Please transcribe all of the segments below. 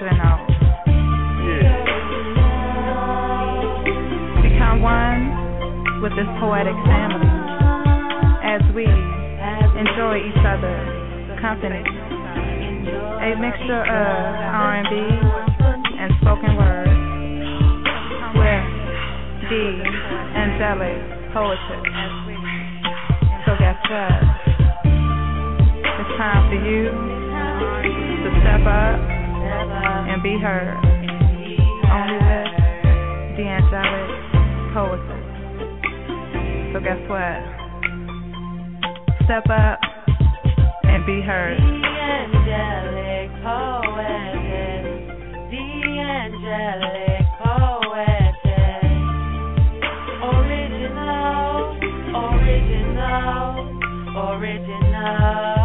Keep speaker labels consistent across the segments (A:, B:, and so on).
A: Yeah.
B: original.
A: Yeah.
B: Become one with this poetic family as we enjoy each other's company. A mixture of R&B and spoken word with the angelic poetry. So guess what? It's time for you to step up be heard. Only with the angelic poetess. So guess what? Step up and be heard.
C: The angelic poetess, the angelic poetess, original, original, original,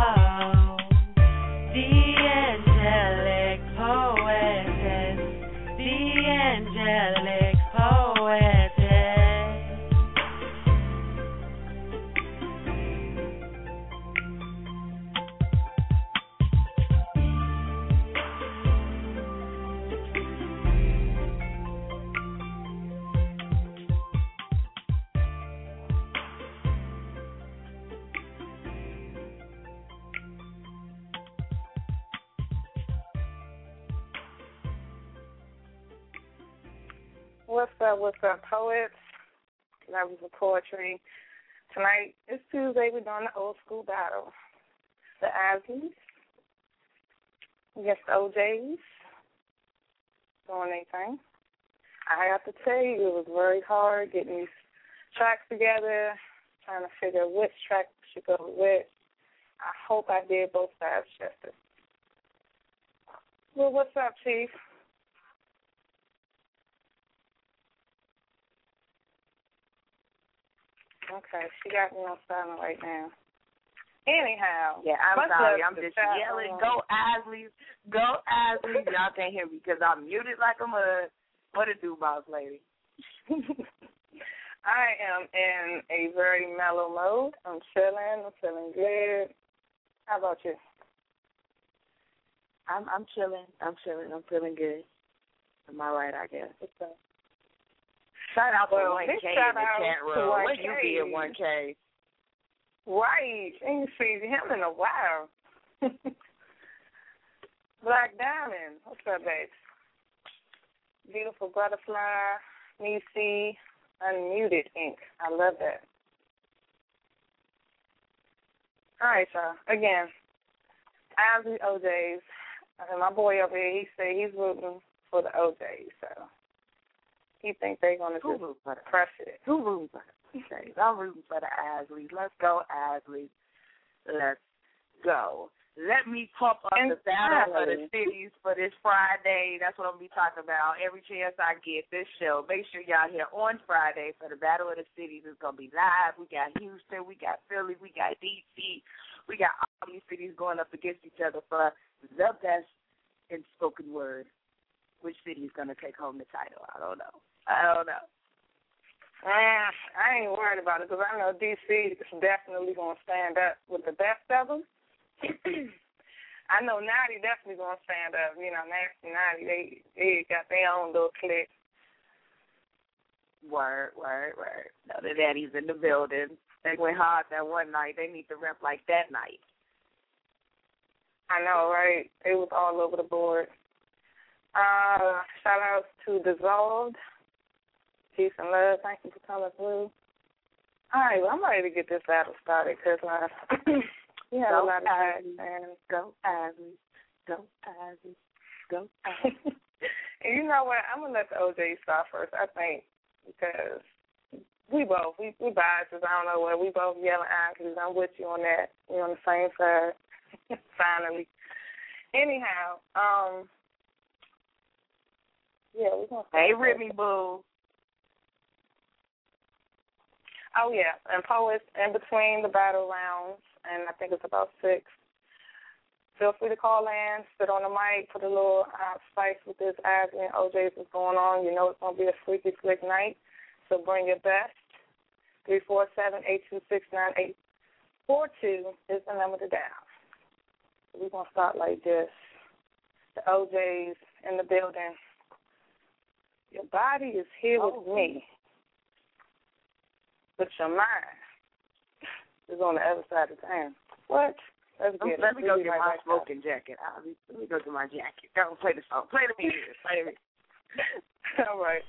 D: What's up, what's up, poets? Lovers of poetry. Tonight is Tuesday. We're doing the old school battle. The Isleys against the O'Jays doing their thing. I have to tell you, it was very hard getting these tracks together, trying to figure which track should go with. I hope I did both sides justice. Well, what's up, Chief? Okay, she got me on silent right now. Anyhow,
E: Yeah, I'm sorry. I'm just
D: chat
E: yelling, go Isleys, go Isleys. Y'all can't hear me because I'm muted like a mud. What a do, boss lady?
D: I am in a very mellow mode. I'm chilling. I'm feeling good. How about you?
E: I'm I'm chilling. I'm chilling. I'm feeling good. Am I right? I guess.
D: What's up?
E: Shout out
D: Well,
E: to One
D: big
E: K in
D: shout
E: the chat room. Where you be at One K?
D: Right. Ain't seen him in a while. Black Diamond. What's up, babe? Beautiful Butterfly. Nisi. Unmuted Ink. I love that. All right, y'all. Again, Ozzy O'Jays. And my boy over here, he said he's rooting for the O'Jays. So he thinks they're going to
E: Who
D: just
E: for the
D: crush it.
E: Who rooting for the Isleys? I'm rooting for the Isleys. Let's go Isleys. Let's go. Let me pump up the battle of the cities for this Friday. That's what I'm gonna be talking about. Every chance I get this show. Make sure y'all here on Friday for the Battle of the Cities. It's gonna be live. We got Houston, we got Philly, we got DC, we got all these cities going up against each other for the best in spoken word. Which city is gonna take home the title? I don't know. I don't know.
D: Eh, I ain't worried about it because I know DC is definitely going to stand up with the best of them. I know Naughty definitely going to stand up. You know, Nasty Naughty, they they got their own little clique.
E: Word, word, word. Now the daddy's in the building. They went hard that one night. They need to rep like that night.
D: I know, right? It was all over the board. Uh, shout out to Dissolved. Peace and love. Thank you for coming through. All right, well, I'm ready to get this battle started because uh, we had
E: Go
D: a lot of
E: Ivy.
D: and
E: Go Ivy. Go Ivy. Go Ivy.
D: and you know what? I'm gonna let the OJ start first. I think because we both we we biases. I don't know what we both yelling out because I'm with you on that. We're on the same side. Finally. Anyhow, um, yeah, we're gonna.
E: Hey, Remy Boo.
D: Oh yeah, and poets in between the battle rounds, and I think it's about six. Feel free to call in, sit on the mic, put a little uh, spice with this Isley and O'Jays what's going on. You know it's gonna be a freaky slick night, so bring your best. Three four seven eight two six nine eight four two is the number to dial. We're gonna start like this. The O'Jays in the building. Your body is here with oh, me but your mind is on the other side of town. What? Let's get
E: Let me go get my smoking jacket. I'll be, let me go get my jacket. Go play the song. Play the music. Play the music.
D: All right.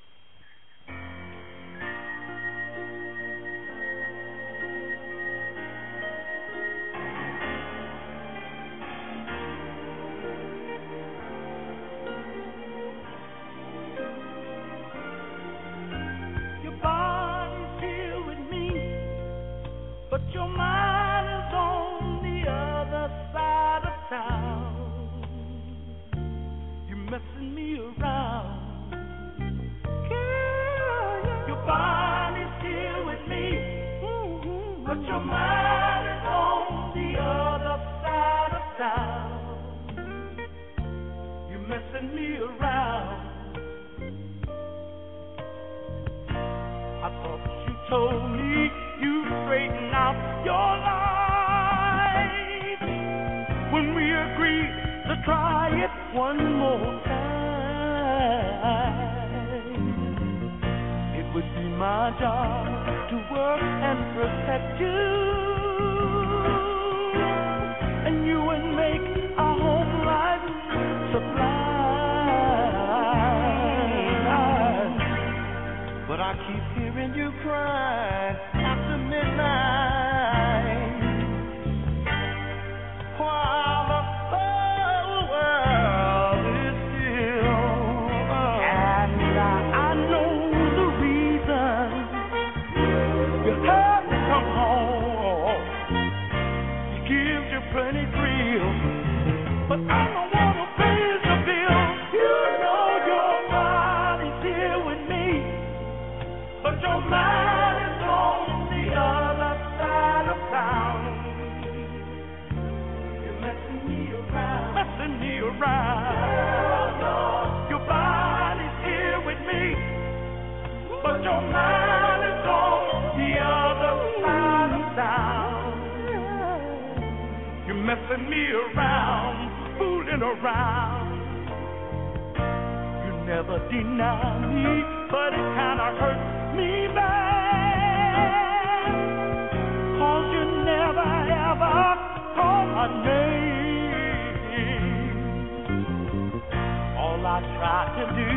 F: One more time. It would be my job to work and protect you, and you would make our home life sublime. But I keep hearing you cry Around, fooling around. You never deny me, but it kinda hurts me bad. Cause you never ever call my name. All I try to do,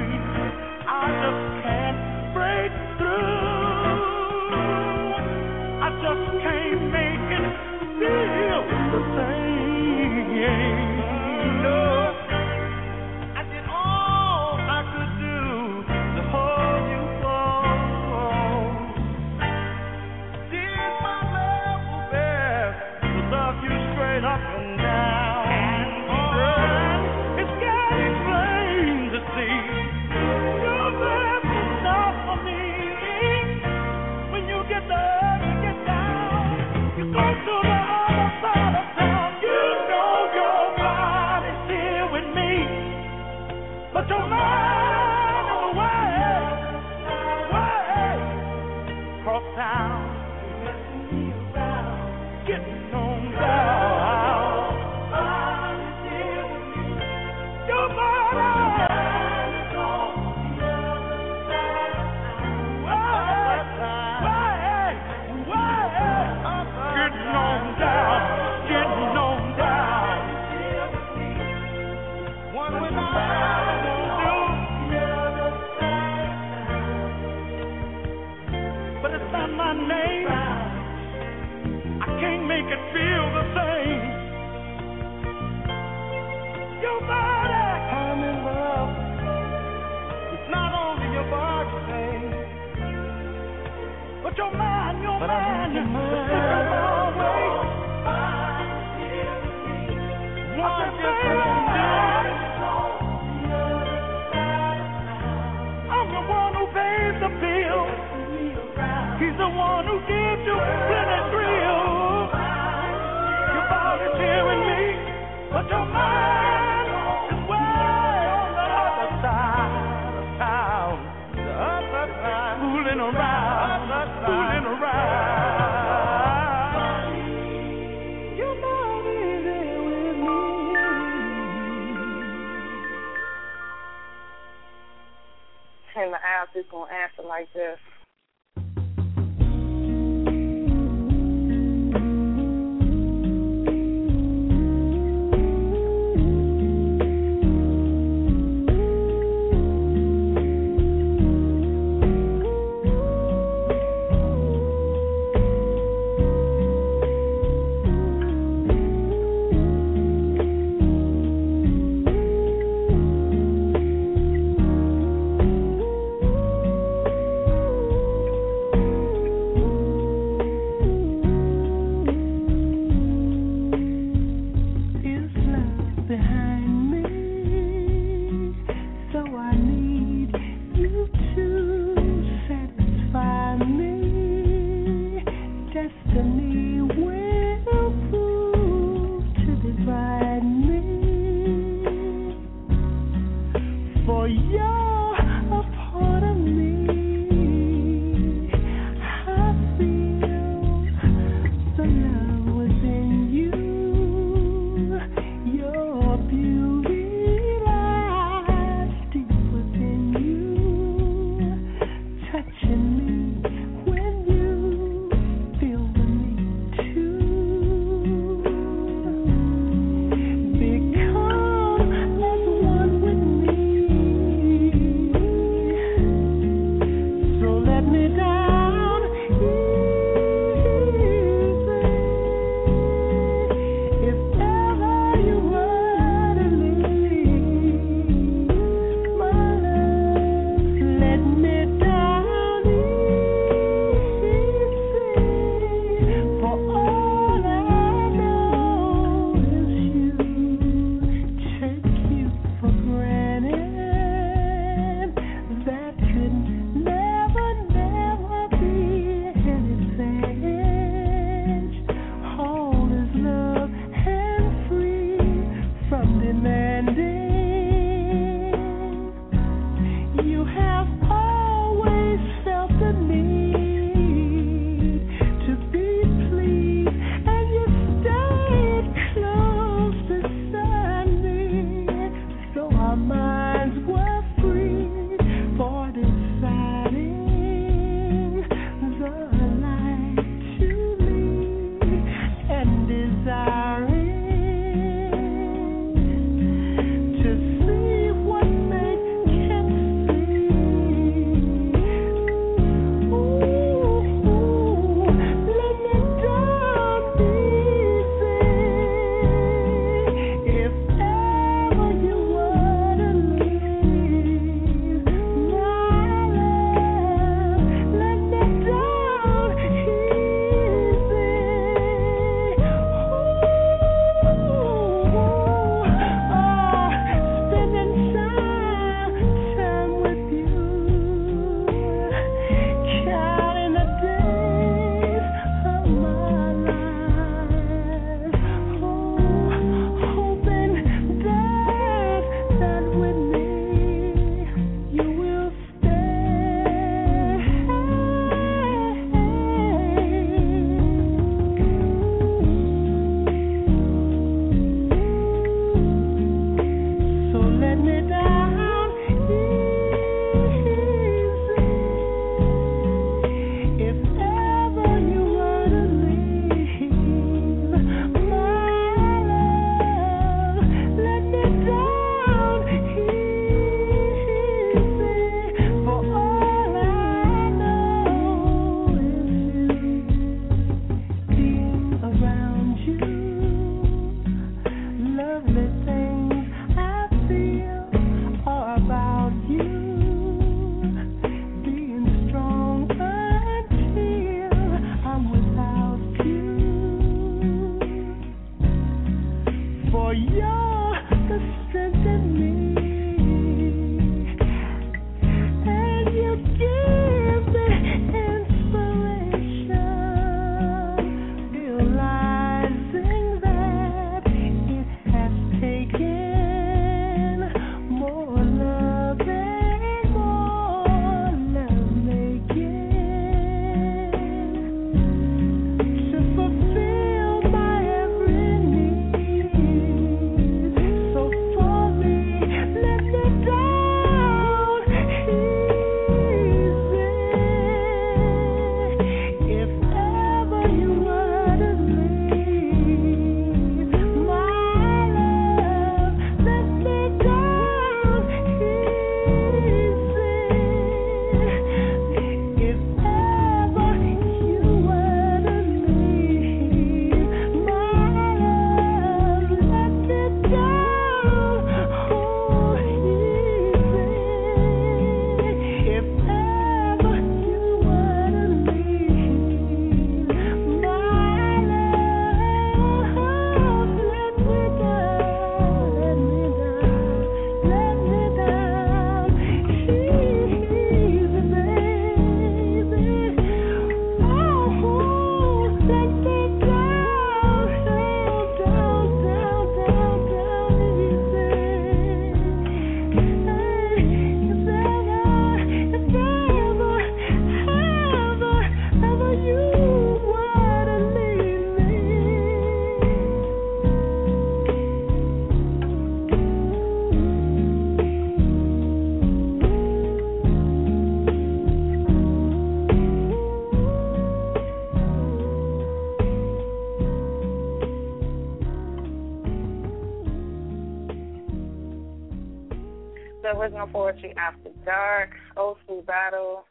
D: Poetry After Dark, Old School Battle.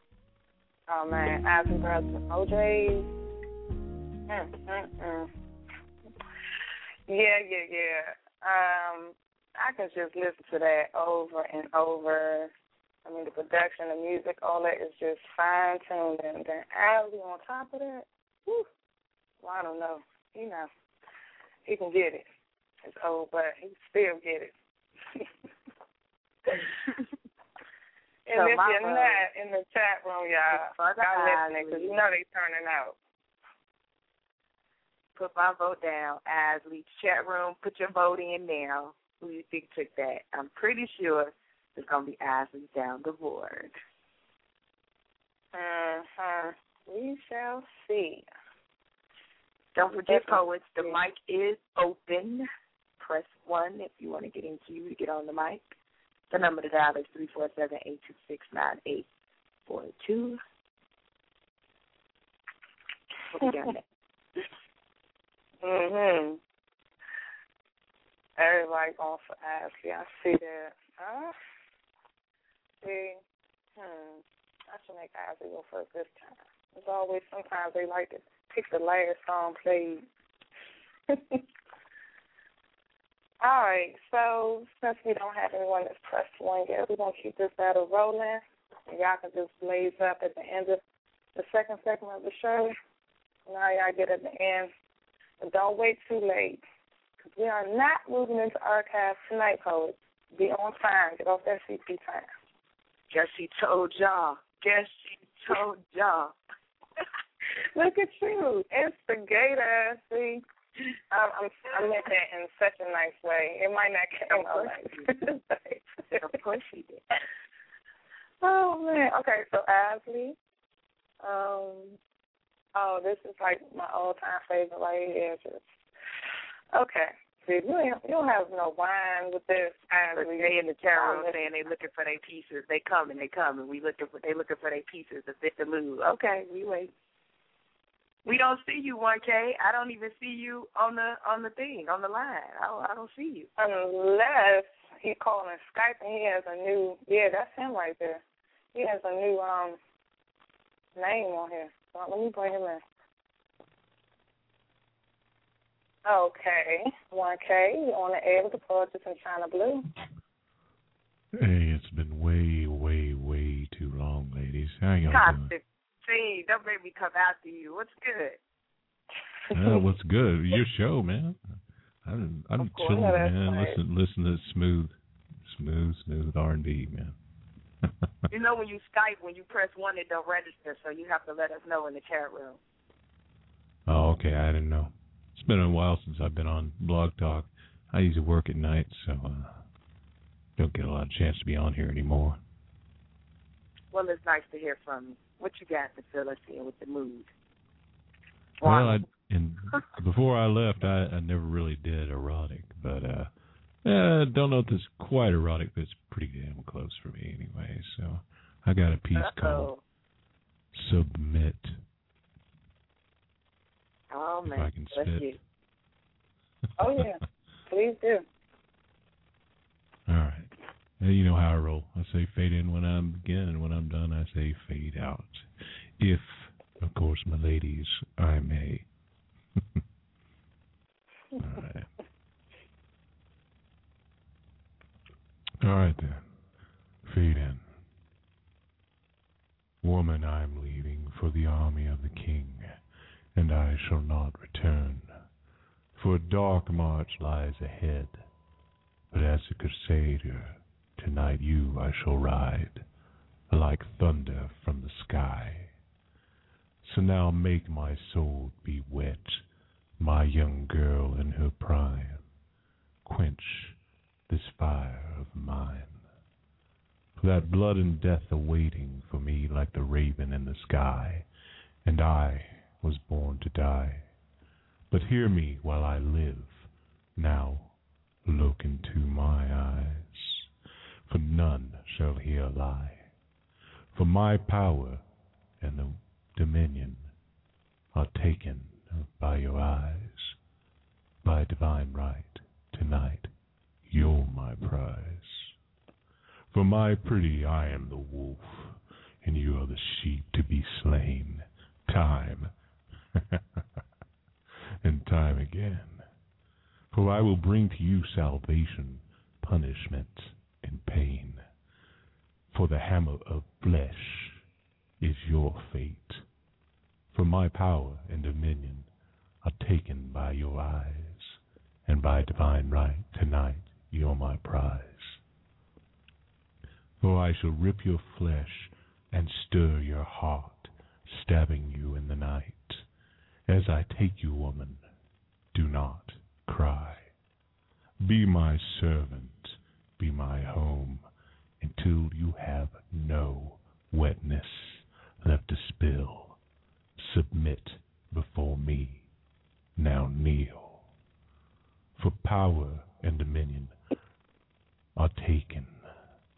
D: Oh man, Aspen Brothers and O'Jays. Mm. Yeah, yeah, yeah. Um, I can just listen to that over and over. I mean, the production, the music, all that is just fine tuned. And then Ali on top of that, whew, well, I don't know. You know, he can get it. It's old, but he still get it. and
E: So
D: if you're
E: vote
D: not in the chat room, y'all, y'all listening because you know they turning out.
E: Put my vote down. Isley, chat room, put your vote in now. Who you think took that? I'm pretty sure it's going to be Isley down the board.
D: Uh-huh. We shall see.
E: Don't forget, poets, the mic is open. Press 1 if you want to get in queue to get on the mic. The number to dial is 347-826-9842. What we got?
D: Mhm. Everybody going for Isley. I see that. Huh? See, hmm. I should make Isley go first this time. It's always sometimes they like to pick the last song played. All right, so since we don't have anyone that's pressed one yet, we're gonna keep this battle rolling. And y'all can just blaze up at the end of the second segment of the show. Now y'all get at the end. But don't wait too late. Because we are not moving into archives tonight, poets. Be on time. Get off that CP time.
E: Guess she told y'all. Guess she told y'all.
D: Look at you. Instigator. See? Um, I'm, I meant that in such a nice way. It might not come out nice.
E: of course she did.
D: Oh, man. Okay, so Isley. Um, oh, this is like my all-time favorite right here. Just, okay. See, you don't, you don't have no wine with this.
E: Isley, they in the chat room saying they looking for their pieces. They come and they come and We looking for they looking for their pieces to fit the mood. Okay, we wait. We don't see you, one K. I don't even see you on the on the thing on the line. I don't, I don't see you.
D: Unless he calling Skype and he has a new yeah, that's him right there. He has a new um name on here. So let me bring him in. Okay, one K, you on the air with the poetess in Chyna Blue.
G: Hey, it's been way, way, way too long, ladies. How y'all doing?
E: Don't make me come after you. What's good?
G: What's good? Your show, man. I'm I'm
D: course.
G: chilling, man.
D: right.
G: Listen, listen to smooth, smooth, smooth R and B, man.
E: You know when you Skype, when you press one, it don't register, so you have to let us know in the chat room.
G: Oh, okay. I didn't know. It's been a while since I've been on Blog Talk. I usually work at night, so uh, don't get a lot of chance to be on here anymore.
E: Well, it's nice to hear from you. What you got to fill us in with the mood?
G: Well, I and before I left, I, I never really did erotic, but uh, uh, don't know if it's quite erotic, but it's pretty damn close for me anyway. So I got a piece called
E: Uh-oh.
G: "Submit."
E: Oh
G: If
E: man,
G: I can spit.
E: you.
D: Oh yeah, please do.
G: You know how I roll. I say fade in when I'm begin, when I'm done, I say fade out. If, of course, my ladies, I may. All right. All right then. Fade in. Woman, I am leaving for the army of the king, and I shall not return. For a dark march lies ahead. But as a crusader, tonight you I shall ride, like thunder from the sky. So now make my soul be wet, my young girl in her prime. Quench this fire of mine. For that blood and death awaiting for me like the raven in the sky, and I was born to die. But hear me while I live, now look into my eyes, for none shall here lie. For my power and the dominion are taken by your eyes. By divine right, tonight, you're my prize. For my pretty, I am the wolf, and you are the sheep to be slain. Time and time again. For I will bring to you salvation, punishment, and pain. For the hammer of flesh is your fate. For my power and dominion are taken by your eyes, and by divine right tonight you're my prize. For I shall rip your flesh and stir your heart, stabbing you in the night. As I take you, woman, do not cry. Be my servant, be my home, until you have no wetness left to spill. Submit before me. Now kneel. For power and dominion are taken,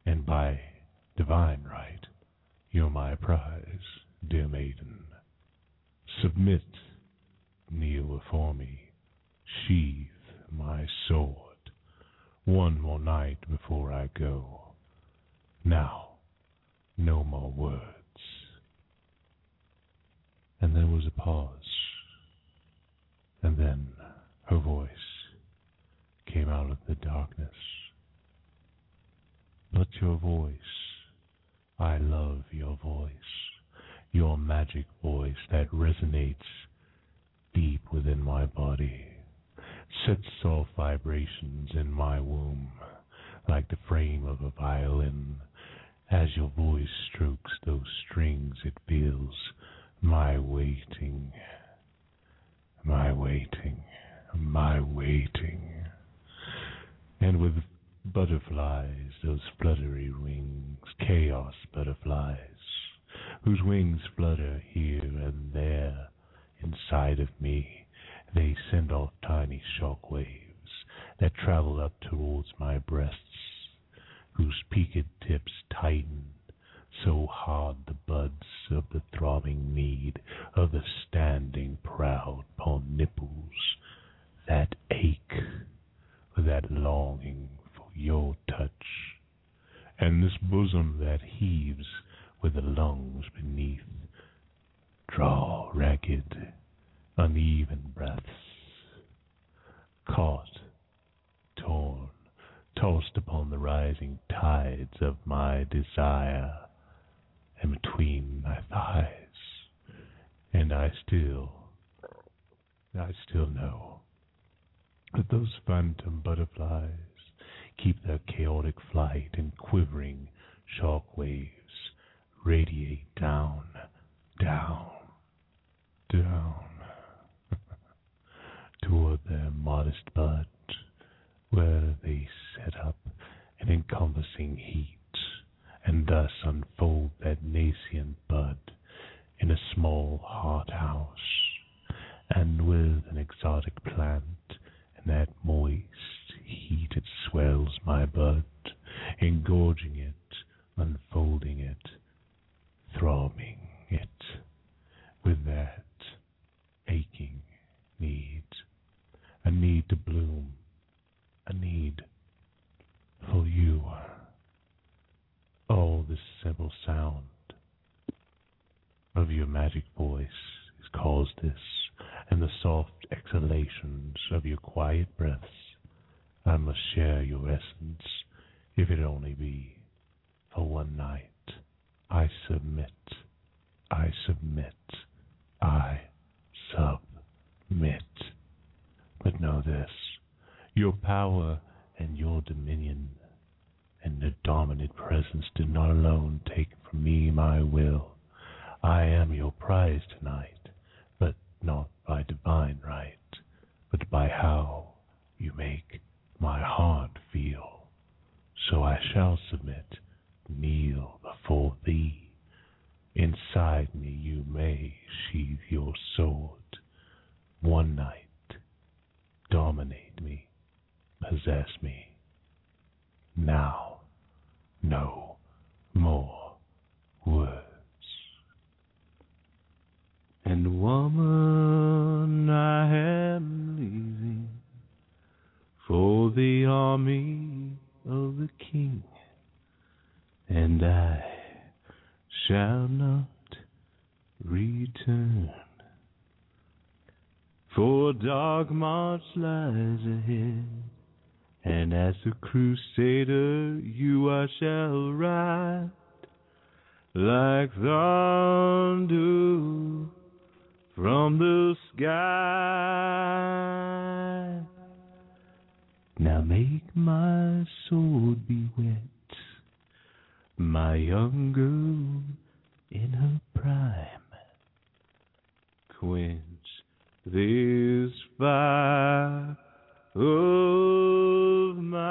G: and by divine right you're my prize, dear maiden. Submit, kneel before me, sheathe my sword. One more night before I go. Now, no more words. And there was a pause. And then her voice came out of the darkness. But your voice, I love your voice, your magic voice that resonates deep within my body, sets off vibrations in my womb like the frame of a violin. As your voice strokes those strings, it feels my waiting, my waiting, my waiting. And with butterflies, those fluttery wings, chaos butterflies, whose wings flutter here and there inside of me, they send off tiny shock waves that travel up towards my breasts, whose peaked tips tighten so hard the buds of the throbbing need of the standing proud upon nipples that ache that longing for your touch, and this bosom that heaves with the lungs beneath draw ragged, uneven breaths, caught, torn, tossed upon the rising tides of my desire, and between my thighs, and I still, I still know that those phantom butterflies keep their chaotic flight and quivering shock waves radiate down, down, down toward their modest bud, where they set up an encompassing heat and thus unfold that nascent bud in a small hot house, and with an exotic plant and that moist heat it swells my bud, engorging it, unfolding it, throbbing it with that aching need, a need to bloom, a need for you. Oh, this simple sound of your magic voice has caused this, and the soft exhalations of your quiet breaths. I must share your essence, if it only be for one night. I submit, I submit, I submit. But know this your power and your dominion and the dominant presence do not alone take from me my will. I am your prize tonight, but not by divine right, but by how you make my heart feel. So I shall submit, kneel before thee. Inside me you may sheathe your sword. One night, dominate me, possess me. Now, no more words. And woman, I am leaving for the army of the king, and I shall not return. For dark march lies ahead, and as a crusader you I shall ride like thunder from the sky. Now make my sword be wet, my young girl in her prime. Quench this fire of mine.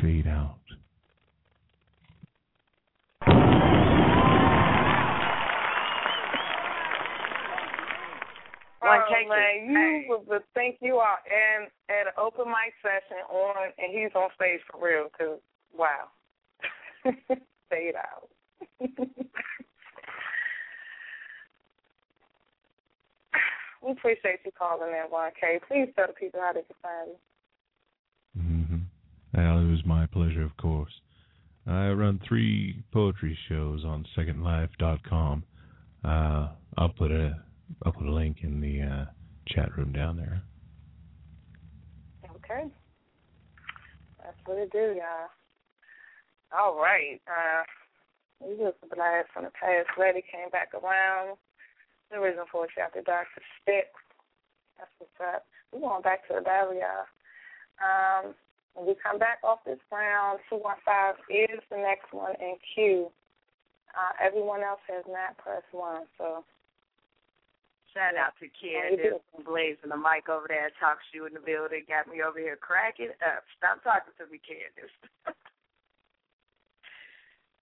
G: Fade out.
E: One
D: oh,
E: cake
D: man, you
E: hey.
D: would, would think you are in at an open mic session on, and he's on stage for real. Cause wow, fade out. we appreciate you calling in, YK. Please tell the people how they can find you.
G: hmm Well, it was my pleasure, of course. I run three poetry shows on SecondLife.com. Uh, I'll put a I'll put a link in the uh, chat room down there.
D: Okay. That's what it do, y'all. All right. Uh, we was a blast from the past. Ready came back around. The reason for it after Dr. Stick. That's what's up. We're going back to the battle, y'all. Um, when we come back off this round, 215 is the next one in queue. Uh, everyone else has not pressed one, so
E: Shout out to Candace blazing the mic over there, talk shoe in the building, got me over here cracking up. Stop talking to me, Candace.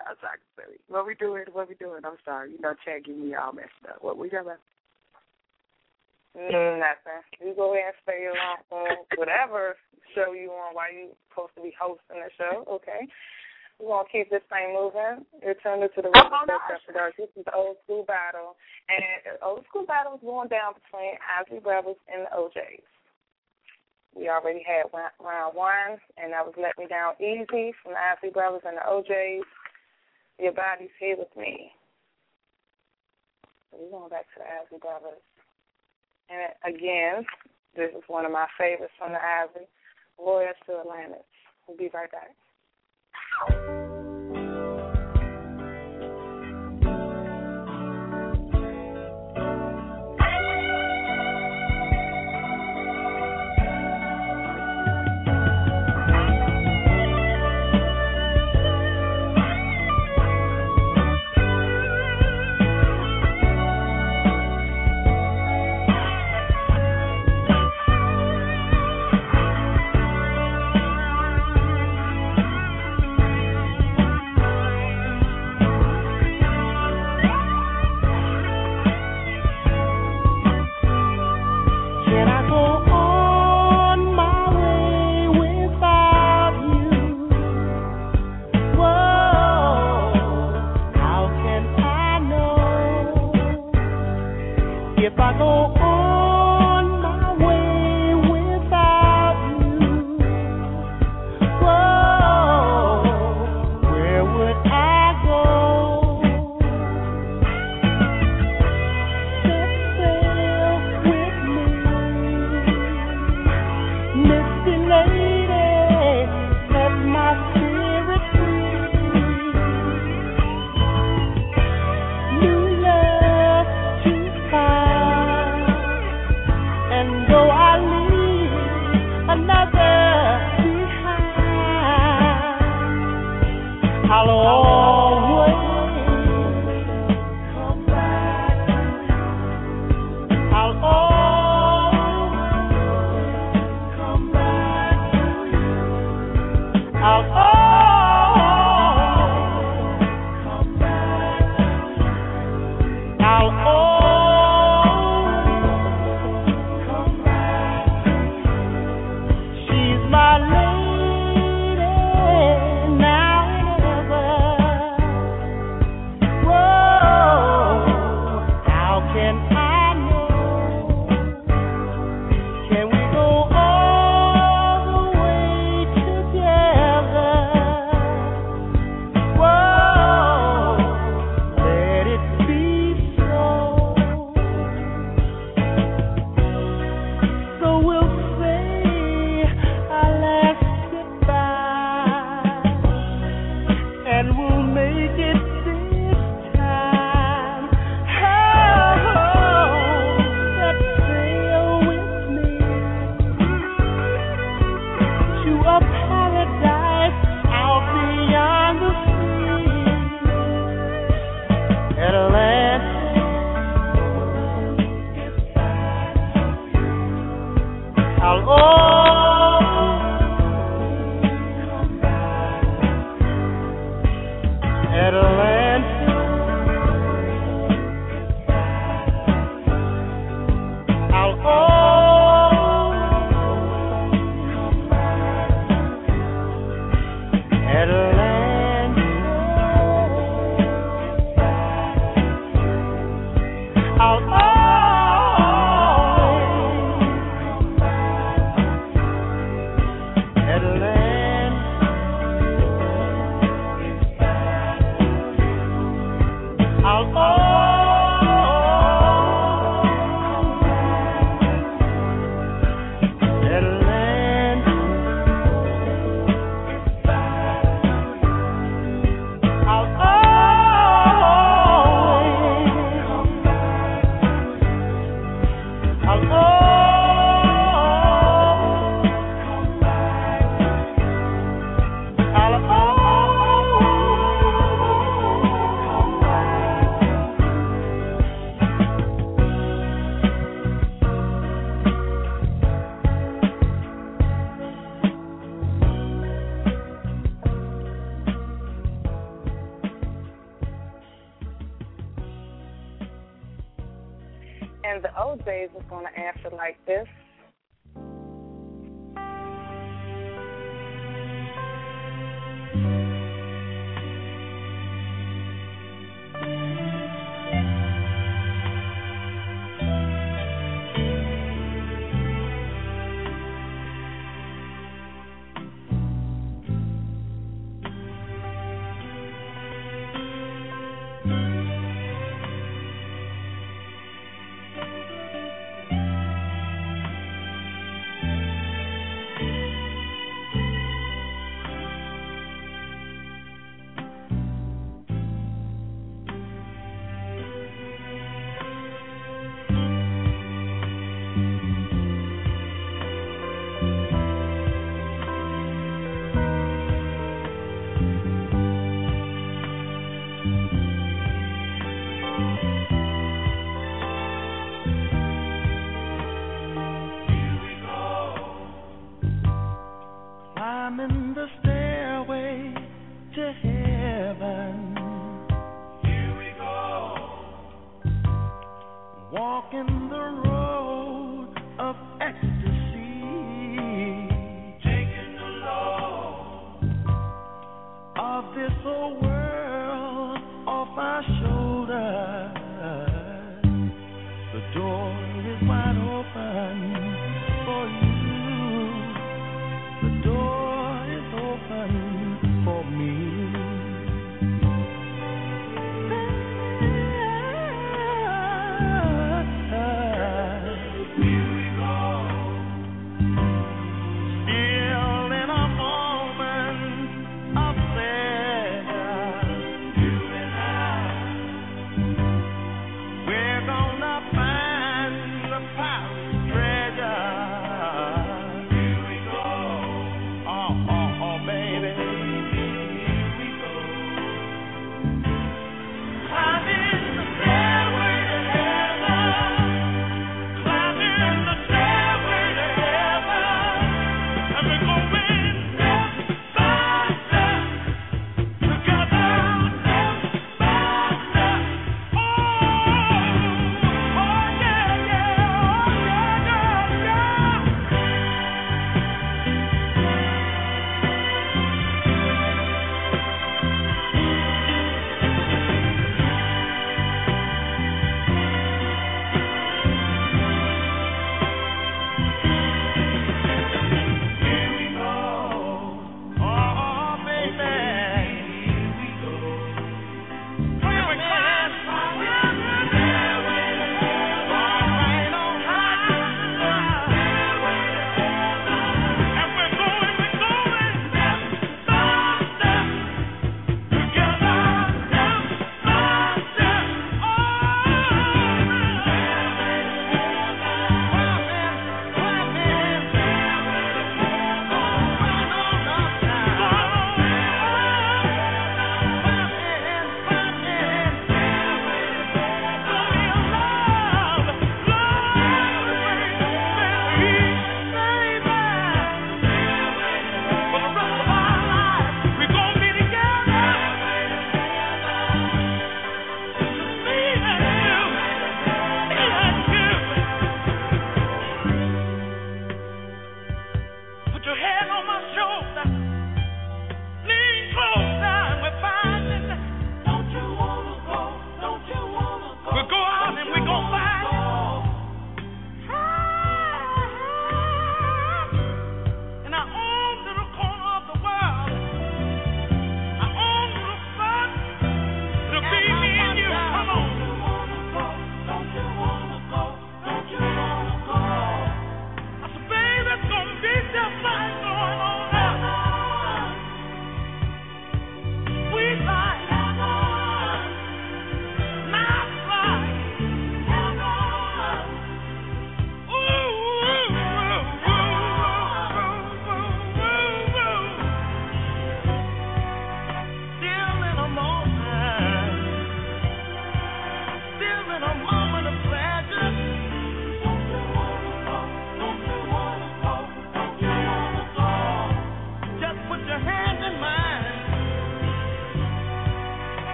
E: To me. What we doing? What we doing? I'm sorry. You know, Chad getting me all messed up. What we about?
D: Mm, nothing. You go ahead and stay on on whatever show you on while you supposed to be hosting the show, okay? We're gonna keep this thing moving. You're tuned into the Rebel State After Dark. This is the old school battle. And the old school battle is going down between Isley Rebels and the O'Jays. We already had round one, and that was Let Me Down Easy from the Isley Brothers and the O'Jays. Your body's here with me. So we're going back to the Isley Brothers. And again, this is one of my favorites from the Isley, Voyage to Atlantis. We'll be right back.
H: para
E: no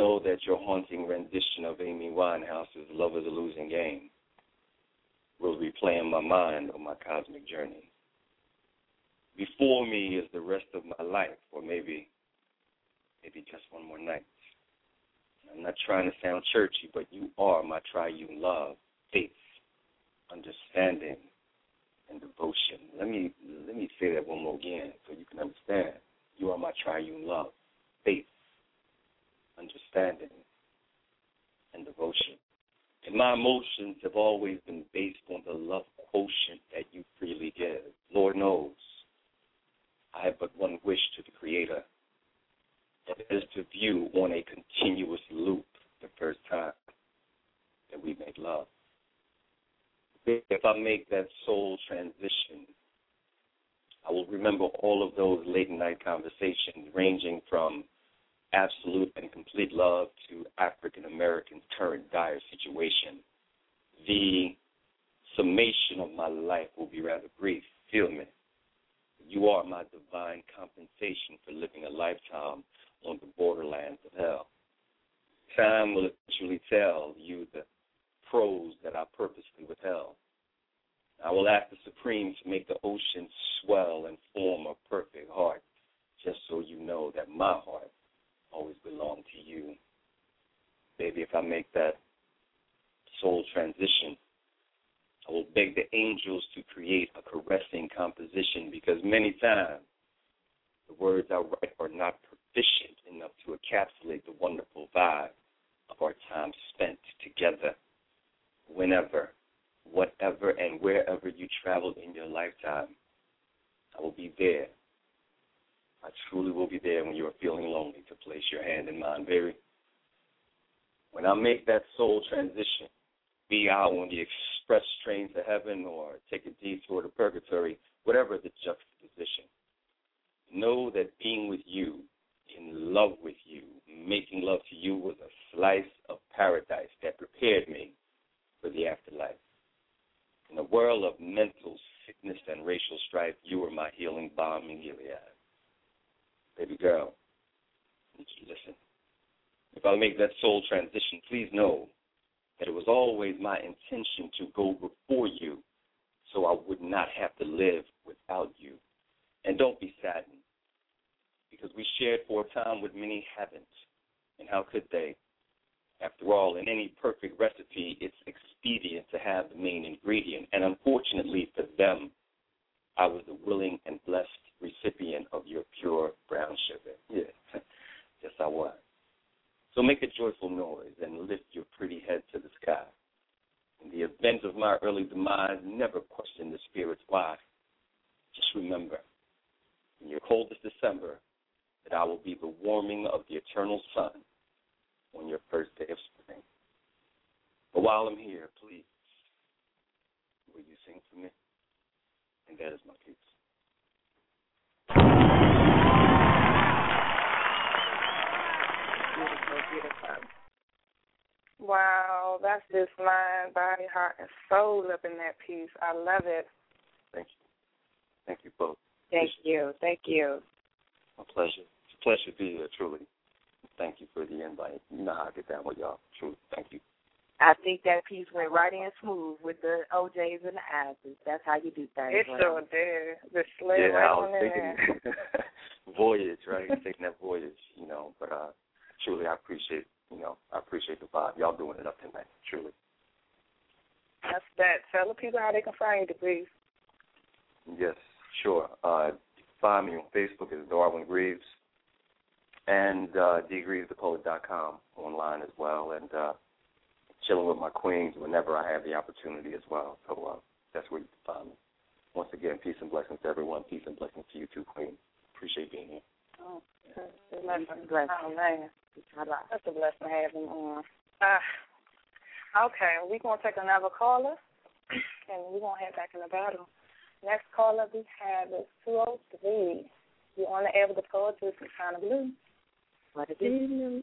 H: know that your haunting rendition of Amy Winehouse's "Love Is a Losing Game." will replay in my mind on my cosmic journey. Before me is the rest of my life, or maybe, maybe just one more night. I'm not trying to sound churchy, but you are my triune love, faith, understanding, and devotion. Let me let me say that one more again so you can understand. You are my triune love, faith, understanding, and devotion. And my emotions have always been based on the love quotient that you freely give. Lord knows, I have but one wish to the Creator, and it is to view on a continuous loop the first time that we make love. If I make that soul transition, I will remember all of those late night conversations ranging from absolute and complete love to African Americans' current dire situation. The summation of my life will be rather brief. Feel me. You are my divine compensation for living a lifetime on the borderlands of hell. Time will eventually tell you the pros that I purposely withheld. I will ask the Supreme to make the ocean swell and form a perfect heart, just so you know that my heart always belong to you. Baby, if I make that soul transition, I will beg the angels to create a caressing composition because many times the words I write are not proficient enough to encapsulate the wonderful vibe of our time spent together. Whenever, whatever, and wherever you travel in your lifetime, I will be there I truly will be there when you are feeling lonely to place your hand in mine, baby. When I make that soul transition, be I on the express train to heaven or take a detour to purgatory, whatever the juxtaposition, know that being with you, in love with you, making love to you was a slice of paradise that prepared me for the afterlife. In a world of mental sickness and racial strife, you were my healing balm in Gilead baby girl, listen. If I make that soul transition, please know that it was always my intention to go before you so I would not have to live without you. And don't be saddened, because we shared for a time what many haven't. And how could they? After all, in any perfect recipe, it's expedient to have the main ingredient. And unfortunately for them, I was the willing and blessed recipient of your pure brown sugar. Yeah, yes, I was. So make a joyful noise and lift your pretty head to the sky. In the event of my early demise, never question the spirit's why. Just remember, in your coldest December, that I will be the warming of the eternal sun on your first day of spring. But while I'm here, please, will you sing for me? And that is my piece.
E: Beautiful, beautiful.
D: Wow, that's just mind, body, heart, and soul up in that piece. I love it.
H: Thank you. Thank you both.
E: Thank you. Thank you.
H: My pleasure. It's a pleasure to be here, truly. Thank you for the invite. You know how I get down with y'all. Truly. Thank you.
E: I think that piece went right in smooth with the O'Jays and the Asses. That's how you do things.
D: It
E: right?
D: sure did. The sled
H: yeah,
D: right
H: I
D: on
H: was
D: in there.
H: thinking voyage, right? Taking that voyage, you know. But uh truly I appreciate you know, I appreciate the vibe. Y'all doing it up tonight, truly.
D: That's that. Tell the people how they can find you, please.
H: Yes, sure. Uh find me on Facebook as Darwin Greaves and uh dgreavesthepoet.com online as well and uh chilling with my queens whenever I have the opportunity as well. So uh that's where you can find me. Once again, peace and blessings to everyone. Peace and blessings to you too, Queen. Appreciate being here.
D: Oh, that's a blessing. Oh, man. That's a blessing to have him on. Uh, okay, we're going to take another caller, and we're going to head back in the battle. Next caller we have is 203. You're on the air with the poetry from Chyna Blue. What it
I: Good
D: is?
I: evening,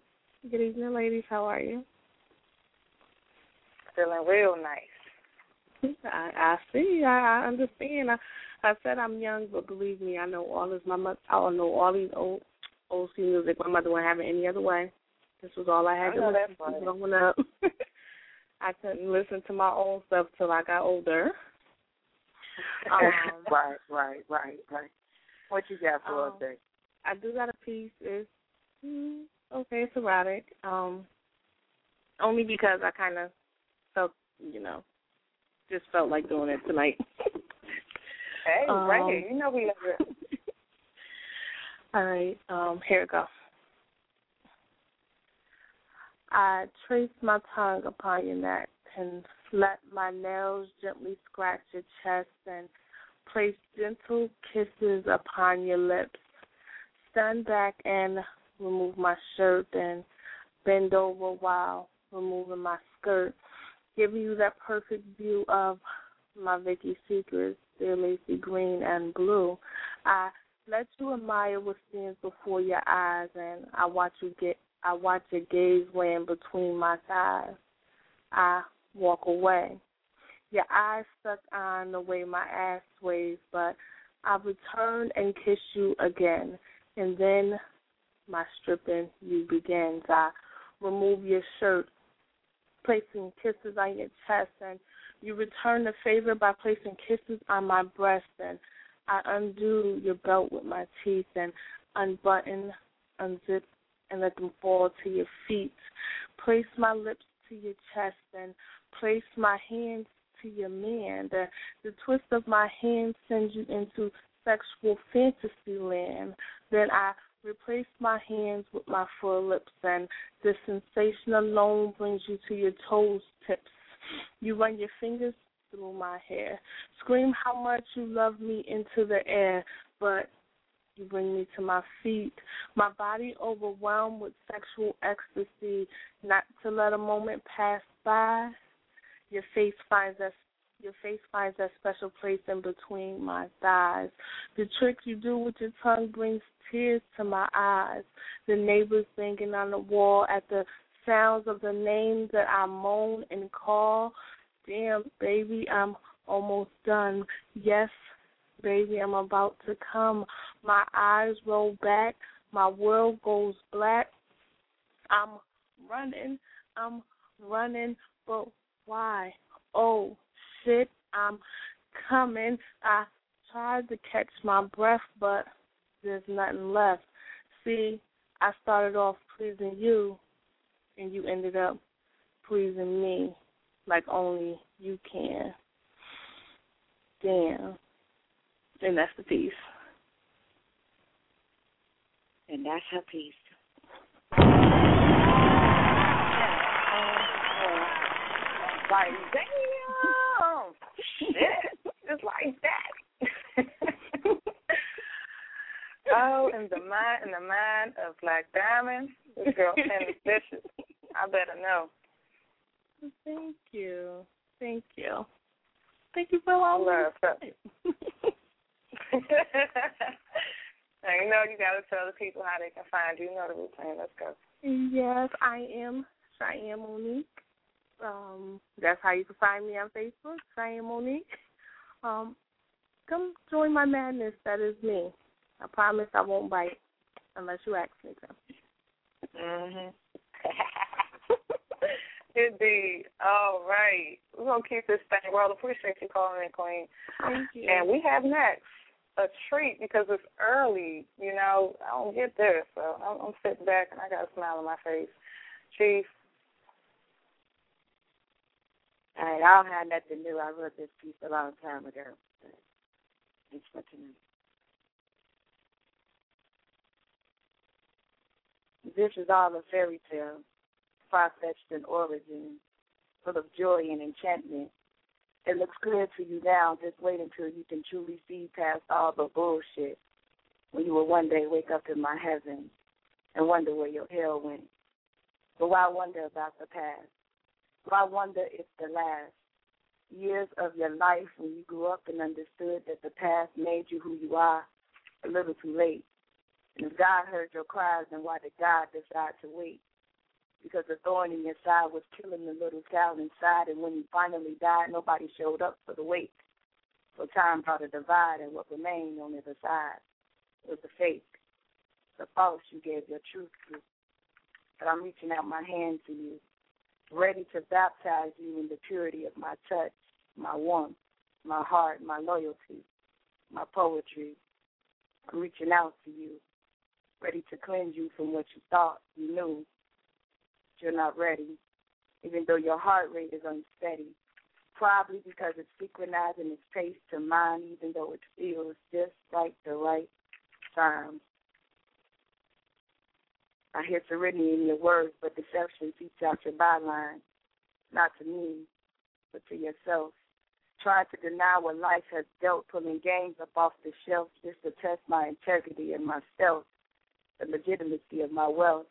I: good evening, ladies. How are you?
D: Feeling real nice.
I: I, I see. I, I understand. I, I said I'm young, but believe me, I know all this. My mother, I know all these old old school music. My mother wouldn't have it any other way. This was all I had
D: I
I: to listen to growing up. I couldn't listen to my own stuff till I got older. Um,
E: right, right, right, right. What you got for
I: Um,
E: us, babe?
I: I do got a piece. It's mm, okay. It's erotic. Um, only because I kind of felt, you know, just felt like doing it tonight.
D: Hey,
I: Um,
D: right here. You know we love it.
I: All right, um, here we go. I trace my tongue upon your neck and let my nails gently scratch your chest and place gentle kisses upon your lips. Stand back and remove my shirt and bend over while removing my skirt, giving you that perfect view of my Vicky Secrets, their lacy green and blue. I let you admire what stands before your eyes, and I watch you get. I watch your gaze land between my thighs. I walk away. Your eyes stuck on the way my ass sways, but I return and kiss you again, and then my stripping you begins. I remove your shirt, placing kisses on your chest, and you return the favor by placing kisses on my breast, and I undo your belt with my teeth and unbutton, unzip, and let them fall to your feet. Place my lips to your chest and place my hands to your man. The, the twist of my hand sends you into sexual fantasy land. Then I replace my hands with my full lips, and the sensation alone brings you to your toes tips. You run your fingers through my hair. Scream how much you love me into the air, but you bring me to my feet. My body overwhelmed with sexual ecstasy, not to let a moment pass by. Your face finds that your face finds that special place in between my thighs. The trick you do with your tongue brings tears to my eyes. The neighbors banging on the wall at the sounds of the names that I moan and call. Damn, baby, I'm almost done. Yes, baby, I'm about to come. My eyes roll back. My world goes black. I'm running. I'm running. But why? Oh, I'm coming. I tried to catch my breath, but there's nothing left. See, I started off pleasing you, and you ended up pleasing me like only you can. Damn. And that's the piece.
E: And that's her piece. Oh, oh.
D: Like, damn. Shit. Just like that. oh, in the mind in the mind of Black Diamond, this girl Penny Vicious. I better know.
I: Thank you. Thank you. Thank you for me.
D: Love. now you know you gotta tell the people how they can find you. You know the routine. Let's go.
I: Yes, I am Cheyenne Monique. Um, that's how you can find me on Facebook, Cheyenne Monique. Um, come join my madness. That is me. I promise I won't bite unless you ask me to.
D: Mhm. Indeed. All right. We're gonna keep this thing. Well, appreciate you calling in, Queen.
I: Thank you.
D: And we have next a treat because it's early. You know, I don't get there, so I'm, I'm sitting back and I got a smile on my face. Chief.
E: All right, I don't have nothing new. I wrote this piece a long time ago. It's for tonight. This is all a fairy tale, far-fetched in origin, full of joy and enchantment. It looks clear to you now. Just wait until you can truly see past all the bullshit. When you will one day wake up in my heaven and wonder where your hell went. But why wonder about the past? Why wonder if the last years of your life when you grew up and understood that the past made you who you are a little too late? And if God heard your cries, then why did God decide to wait? Because the thorn in your side was killing the little child inside, and when he finally died, nobody showed up for the wait. So time brought a divide, and what remained on the other side was the fake, the false you gave your truth to. But I'm reaching out my hand to you, ready to baptize you in the purity of my touch, my warmth, my heart, my loyalty, my poetry. I'm reaching out to you, ready to cleanse you from what you thought you knew. But you're not ready, even though your heart rate is unsteady. Probably because it's synchronizing its pace to mine, even though it feels just like the right time. I hear serenity in your words, but deception seeps out your byline. Not to me, but to yourself. Trying to deny what life has dealt, pulling games up off the shelf just to test my integrity and myself, the legitimacy of my wealth.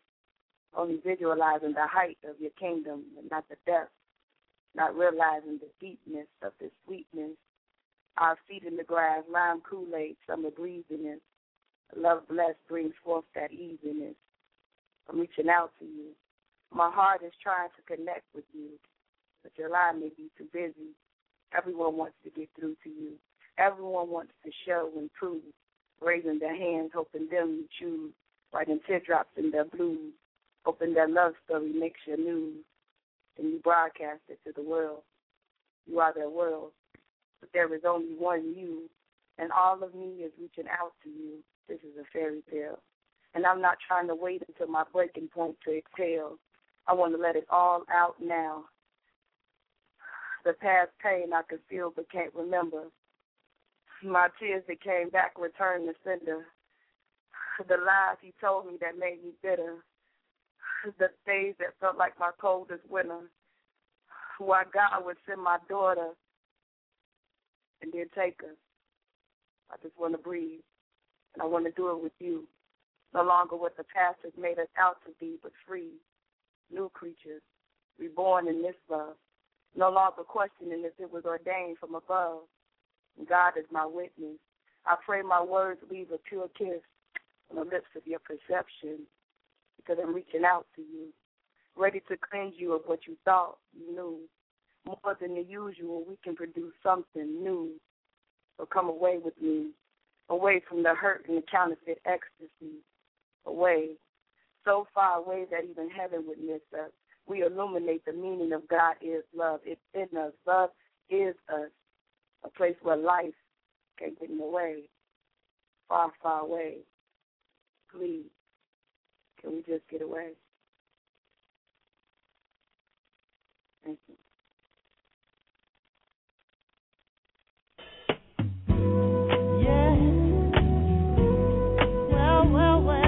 E: Only visualizing the height of your kingdom and not the depth. Not realizing the deepness of the sweetness. Our feet in the grass, lime Kool-Aid, summer breeziness. Love blessed brings forth that easiness. I'm reaching out to you. My heart is trying to connect with you, but your line may be too busy. Everyone wants to get through to you. Everyone wants to show and prove, raising their hands, hoping them you choose, writing teardrops in their blues, hoping their love story makes your news, and you broadcast it to the world. You are their world, but there is only one you, and all of me is reaching out to you. This is a fairy tale and I'm not trying to wait until my breaking point to exhale. I want to let it all out now. The past pain I can feel but can't remember. My tears that came back return to sender. The lies he told me that made me bitter. The days that felt like my coldest winter. Why God would send my daughter and then take her. I just want to breathe. And I want to do it with you no longer what the past has made us out to be, but free, new creatures, reborn in this love, no longer questioning if it was ordained from above. God is my witness. I pray my words leave a pure kiss on the lips of your perception because I'm reaching out to you, ready to cleanse you of what you thought you knew. More than the usual, we can produce something new. So come away with me, away from the hurt and the counterfeit ecstasy, away, so far away that even heaven would miss us. We illuminate the meaning of God is love. It's in us. Love is us. A place where life can't get in the way. Far, far away. Please, can we just get away? Thank you.
J: Drifting on a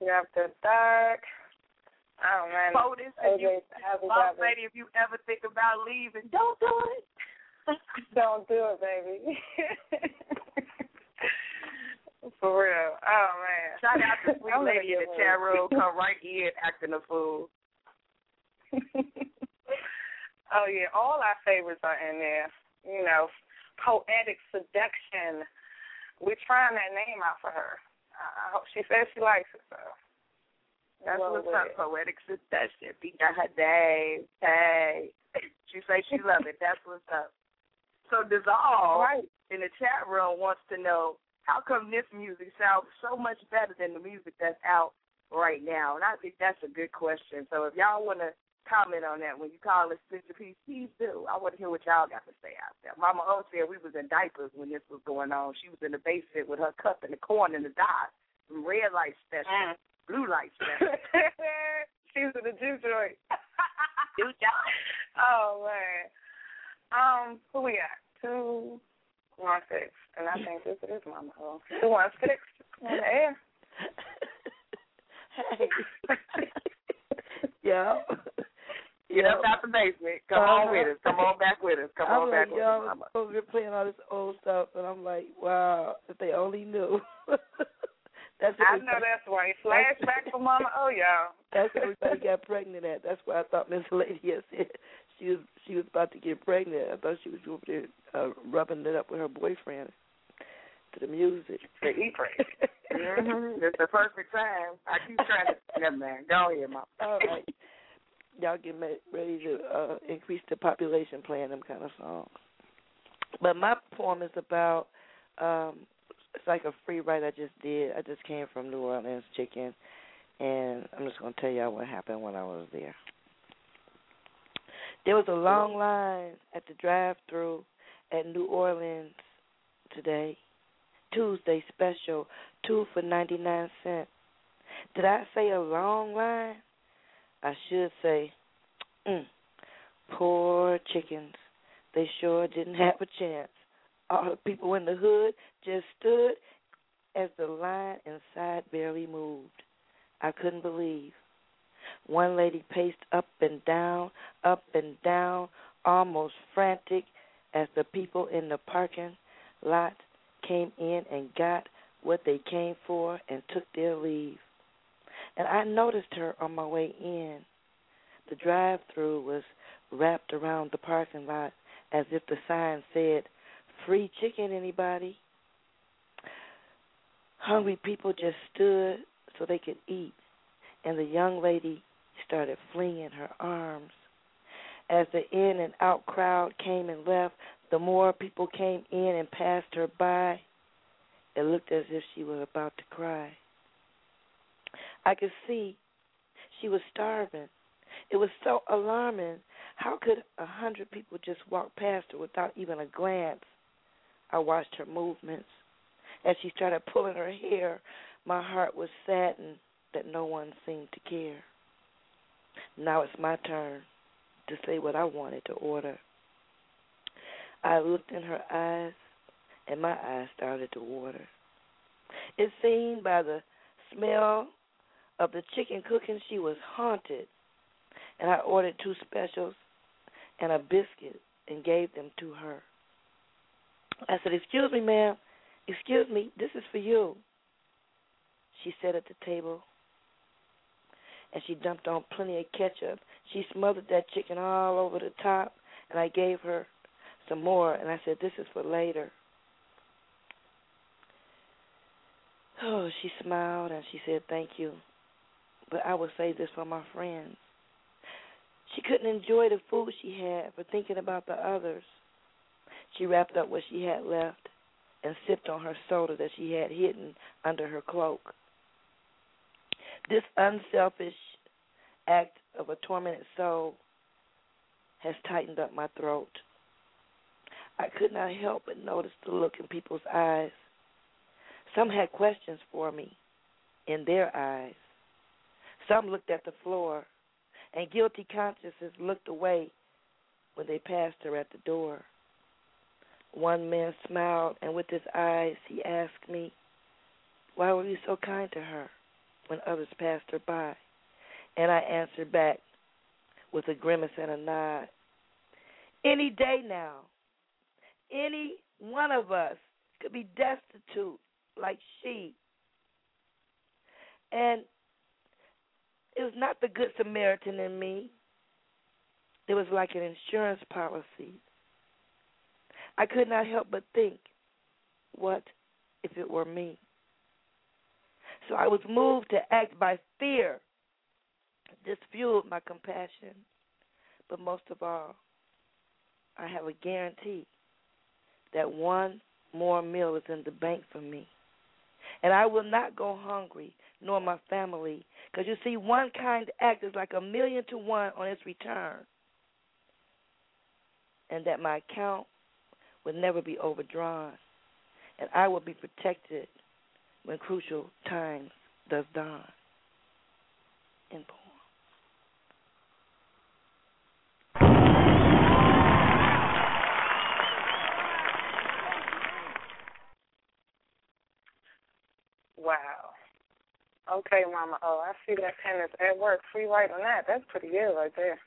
F: to
D: after dark. Oh man.
E: POTUS, if you, Boss lady, if you ever think about leaving, don't do it.
D: Don't do it, baby. For real. Oh man.
E: Shout out to sweet lady in the chat room. Come right in acting a fool.
D: oh yeah, all our favorites are in there. You know, poetic seduction. We're trying that name out for her. I hope she says she likes it. So
E: That's
D: Well,
E: what's up, poetic seduction. Be got her day. Hey. She say she love it. That's what's up. So Dissolve
D: Right.
E: in the chat room wants to know how come this music sounds so much better than the music that's out right now? And I think that's a good question. So if y'all want to comment on that when you call it split your piece, please do. I want to hear what y'all got to say out there. Mama O said we was in diapers when this was going on. She was in the basement with her cup in the corn in the dot. Some red light special, blue light special.
D: She's in the juice joint.
E: Juice joint.
D: Oh man. Um, who we got? Two one six. And I think this is Mama O. Two one six on the air.
K: Hey. yeah.
E: Get up out the basement. Come on with us. Come on back with us. Come
K: I'm
E: on
K: like,
E: back with
K: y'all
E: us, Mama.
K: over here playing all this old stuff, and I'm like, wow, if they only knew. that's
D: I know that's right. Flashback for Mama Oh, y'all.
K: That's where everybody got pregnant at. That's why I thought Miss Lady had said she was she was about to get pregnant. I thought she was over there uh, rubbing it up with her boyfriend to the music.
E: To eat mm-hmm. It's the perfect time. I keep trying to. Never mind. Go ahead, Mama.
K: All right. Y'all get ready to uh, increase the population playing them kind of songs. But my poem is about um it's like a free write I just did. I just came from New Orleans chicken and I'm just gonna tell y'all what happened when I was there. There was a long line at the drive through at New Orleans today. Tuesday special, two for ninety nine cents. Did I say a long line? I should say, mm, poor chickens. They sure didn't have a chance. All the people in the hood just stood as the line inside barely moved. I couldn't believe. One lady paced up and down, up and down, almost frantic as the people in the parking lot came in and got what they came for and took their leave. And I noticed her on my way in. The drive through was wrapped around the parking lot as if the sign said, Free chicken, anybody? Hungry people just stood so they could eat, and the young lady started flinging her arms. As the in and out crowd came and left, the more people came in and passed her by. It looked as if she was about to cry. I could see she was starving. It was so alarming. How could a hundred people just walk past her without even a glance? I watched her movements. As she started pulling her hair, my heart was saddened that no one seemed to care. Now it's my turn to say what I wanted to order. I looked in her eyes, and my eyes started to water. It seemed by the smell of the chicken cooking she was haunted, and I ordered two specials and a biscuit and gave them to her. I said, Excuse me, ma'am. Excuse me, this is for you. She sat at the table and she dumped on plenty of ketchup. She smothered that chicken all over the top, and I gave her some more, and I said, This is for later. Oh, she smiled and she said, Thank you. But I will say this for my friends. She couldn't enjoy the food she had for thinking about the others. She wrapped up what she had left and sipped on her soda that she had hidden under her cloak. This unselfish act of a tormented soul has tightened up my throat. I could not help but notice the look in people's eyes. Some had questions for me in their eyes. Some looked at the floor, and guilty consciences looked away when they passed her at the door. One man smiled, and with his eyes he asked me, Why were you so kind to her when others passed her by? And I answered back with a grimace and a nod. Any day now, any one of us could be destitute like she. And it was not the good Samaritan in me. It was like an insurance policy. I could not help but think, what if it were me? So I was moved to act by fear. This fueled my compassion. But most of all, I have a guarantee that one more meal is in the bank for me. And I will not go hungry, nor my family. Because you see, one kind act is like a million to one on its return. And that my account will never be overdrawn. And I will be protected when crucial times does dawn. In poem.
D: Wow. Okay, Mama. Oh, I see that pen is at work. Free write on that. That's pretty good right there.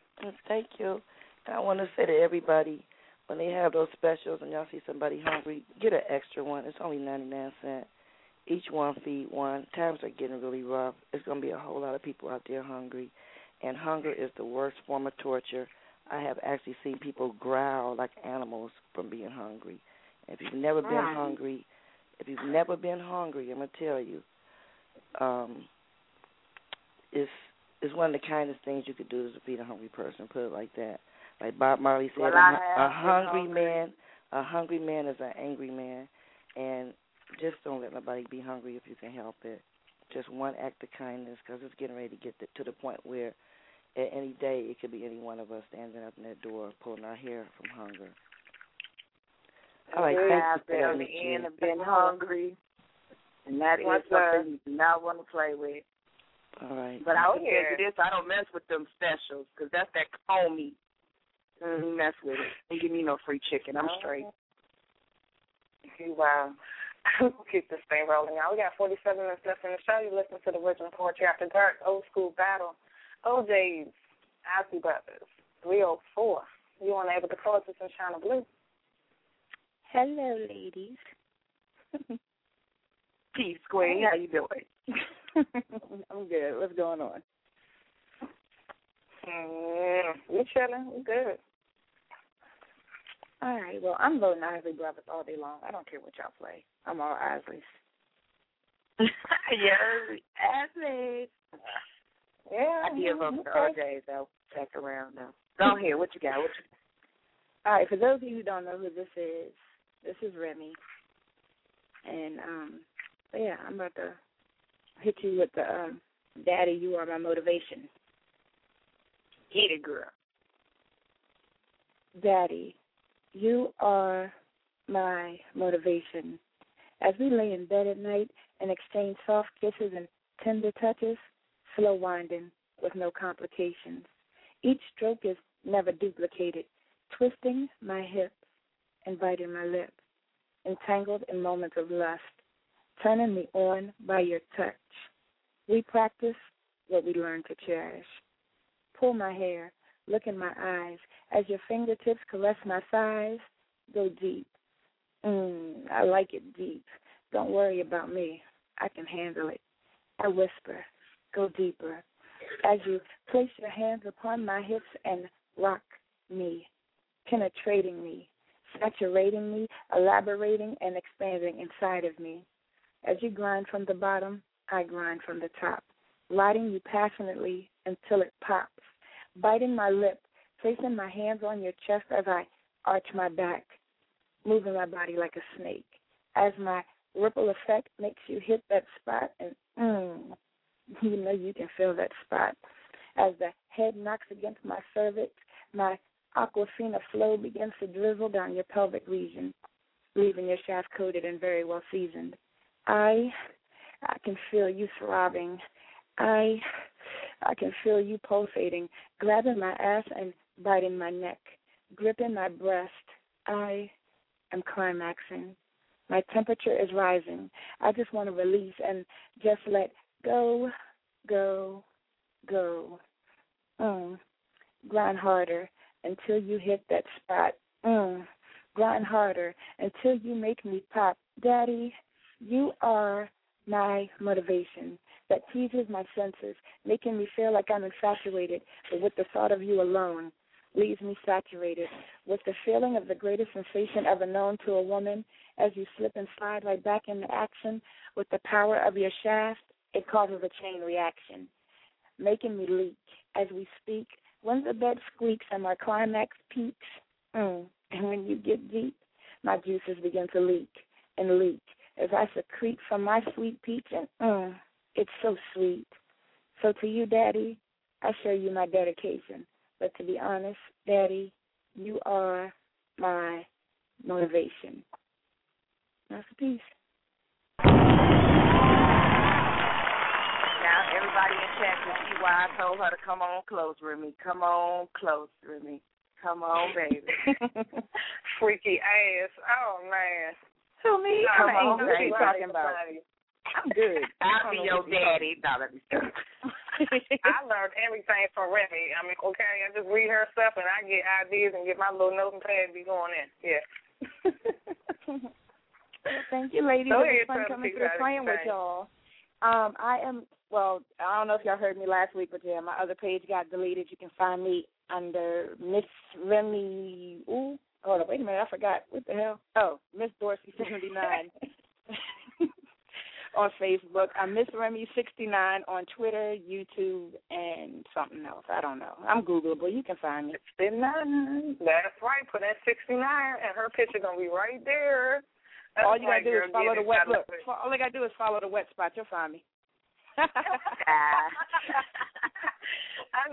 K: Thank you. I want to say to everybody, when they have those specials and y'all see somebody hungry, get an extra one. It's only ninety nine cent. Each one feed one. Times are getting really rough. It's going to be a whole lot of people out there hungry, and hunger is the worst form of torture. I have actually seen people growl like animals from being hungry. If you've never been hungry, if you've never been hungry, I'm gonna tell you, um, it's it's one of the kindest things you could do is to feed a hungry person. Put it like that. Like Bob Marley said,
D: Well,
K: a,
D: I
K: hu-
D: have
K: a hungry
D: hungry.
K: man, a hungry man is an angry man, and just don't let nobody be hungry if you can help it. Just one act of kindness, because it's getting ready to get to, to the point where at any day it could be any one of us standing up in that door pulling our hair from hunger. All right,
E: I
K: thank you for that,
E: on the
K: Miss Jean.
E: end of been hungry, and that is
D: What's
E: something you do not want to play with.
K: All right.
E: But I will tell
D: yeah.
E: you this: I don't mess with them specials because that's that cone meat. Mm, mess with it. Don't give me no free chicken. I'm straight.
D: Wow. we'll keep this thing rolling, y'all. We got 47 minutes left in the show. You listen to the original Poetry After Dark, Old School Battle, O'Jays, Alfie Brothers, 304. You want to able to call us in Chyna Blue?
L: Hello, ladies.
E: Peace, Queen. How you doing?
L: I'm good. What's going on?
D: Mm, we chilling. We good.
L: All right. Well, I'm voting Isley Brothers all day long. I don't care what y'all play. I'm all Isleys.
E: yes, Ashley.
D: Yeah.
E: I for the
L: okay.
E: O'Jays though. Check around now. Go ahead. What you got? What you
L: All right. For those of you who don't know who this is, this is Remy. And um, yeah, I'm about to hit you with the um, "Daddy, you are my motivation."
E: hit it, girl?
L: Daddy, you are my motivation. As we lay in bed at night and exchange soft kisses and tender touches, slow winding with no complications. Each stroke is never duplicated, twisting my hips, inviting my lips, entangled in moments of lust, turning me on by your touch. We practice what we learn to cherish. Pull my hair, look in my eyes. As your fingertips caress my thighs, go deep. Mm, I like it deep. Don't worry about me. I can handle it. I whisper, go deeper. As you place your hands upon my hips and rock me, penetrating me, saturating me, elaborating and expanding inside of me. As you grind from the bottom, I grind from the top, lighting you passionately until it pops, biting my lip, placing my hands on your chest as I arch my back, moving my body like a snake. As my ripple effect makes you hit that spot, and mm, you know you can feel that spot. As the head knocks against my cervix, my aquafina flow begins to drizzle down your pelvic region, leaving your shaft coated and very well seasoned. I I can feel you throbbing. I I can feel you pulsating, grabbing my ass and biting my neck, gripping my breast. I am climaxing. My temperature is rising. I just want to release and just let go, go, go. Mm. Grind harder until you hit that spot. Mm. Grind harder until you make me pop. Daddy, you are my motivation that teases my senses, making me feel like I'm infatuated, but with the thought of you alone leaves me saturated with the feeling of the greatest sensation ever known to a woman as you slip and slide right back into action with the power of your shaft. It causes a chain reaction, making me leak as we speak. When the bed squeaks and my climax peaks, mm, and when you get deep, my juices begin to leak and leak as I secrete from my sweet peach, and mm, it's so sweet. So to you, Daddy, I show you my dedication. But to be honest, Daddy, you are my motivation. That's a piece.
E: Now everybody in chat can see why I told her to come on close with me. Come on close with me. Come on, baby.
D: Freaky ass. Oh man.
E: Who me?
D: Come
E: I
D: on,
E: ain't what you talking about. I'm good. I'll be your daddy. No, let me stop.
D: I learned everything from Remy. I mean, okay, I just read her stuff and I get ideas and get my little note and pad be going in. Yeah.
L: Thank you, ladies.
D: Go
L: it was fun coming
D: people
L: through
D: how
L: playing with y'all. Um, I am well. I don't know if y'all heard me last week, but yeah, my other page got deleted. You can find me under Miss Remy. Ooh, hold on, wait a minute, I forgot. What the hell? Oh, Miss Dorsey seventy nine on Facebook. I'm Miss Remy sixty nine on Twitter, YouTube, and something else. I don't know. I'm Googleable. You can find me.
D: 69. That's right. Put in 69 and her picture going to be right there. That's
L: all you gotta do
D: girl.
L: is follow the wet look. All I gotta do is follow the wet spot. You'll find me.
D: I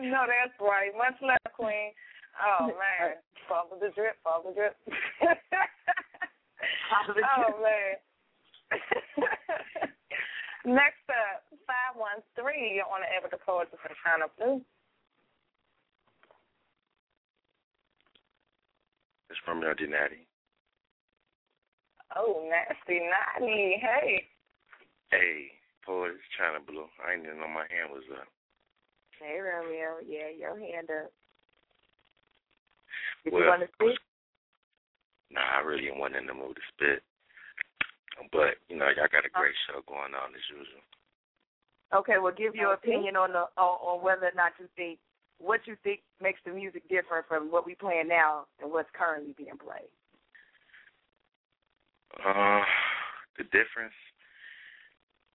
D: know that's right. Much love, Queen. Oh man, follow the drip, follow the drip.
E: Follow the
D: oh man. Next up, five one three. You're on the air with the poets from Chyna Blue.
M: It's from your Natty.
D: Oh, nasty, naughty. Hey.
M: Hey, poet, it's Chyna Blue. I didn't even know my hand was up.
E: Hey Romeo, yeah, your hand up. Did
M: Well,
E: you want to speak?
M: Nah, I really wasn't in the mood to spit. But, you know, y'all got a great show going on as usual.
E: Okay, well, give your opinion on the on, on whether or not you think what you think makes the music different from what we playing now and what's currently being played.
M: Uh, the difference,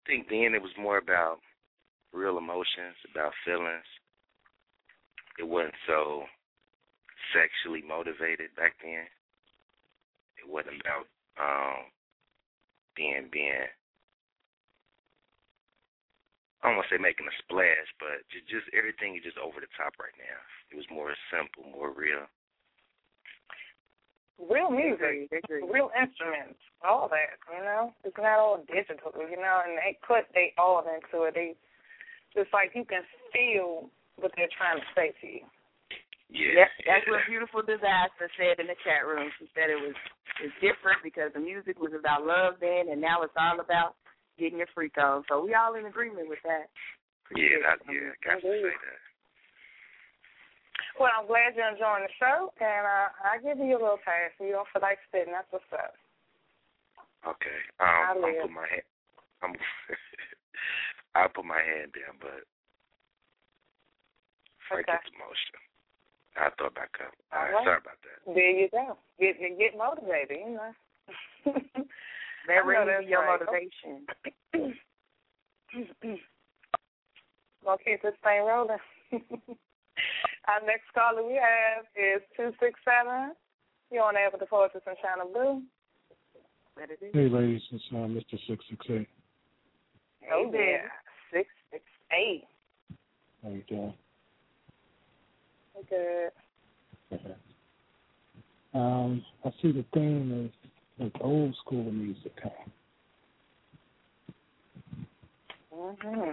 M: I think then it was more about real emotions, about feelings. It wasn't so sexually motivated back then. It wasn't about um being being I don't want to say making a splash, but just, just everything is just over the top right now. It was more simple, more real.
D: Real music, real instruments, all that. You know, it's not all digital. You know, and they put they all into it. They just like you can feel what they're trying to say to you.
M: Yeah,
E: Yep, that's what Beautiful Disaster said in the chat room. She said it was it's different because the music was about love then, and now it's all about getting your freak on. So we all in agreement with that.
M: Yeah, that, yeah, got to say that.
D: Well, I'm glad you're enjoying the show, and uh, I give you a little pass. You don't feel like spitting. That's what's up.
M: Okay. Um,
D: I
M: I'll put my hand. I'm. I'll put my hand down, but before I
D: Okay.
M: get the motion, I'll throw it back up. All
D: All
M: right.
D: right.
M: Sorry about that.
D: There you go. Get get, get motivated, you know.
E: That
D: I know
E: really
D: that's
E: be your
D: right.
E: motivation.
D: Gonna keep this thing rolling. Our next caller we have is two six seven. You're on air with the Poetry from Chyna Blue.
E: Let
N: Hey, ladies, it's uh, Mr. Six Six Eight.
D: Oh yeah, six six eight.
N: How you doing? Okay. Um, I see the theme is like old school music.
D: Mm-hmm.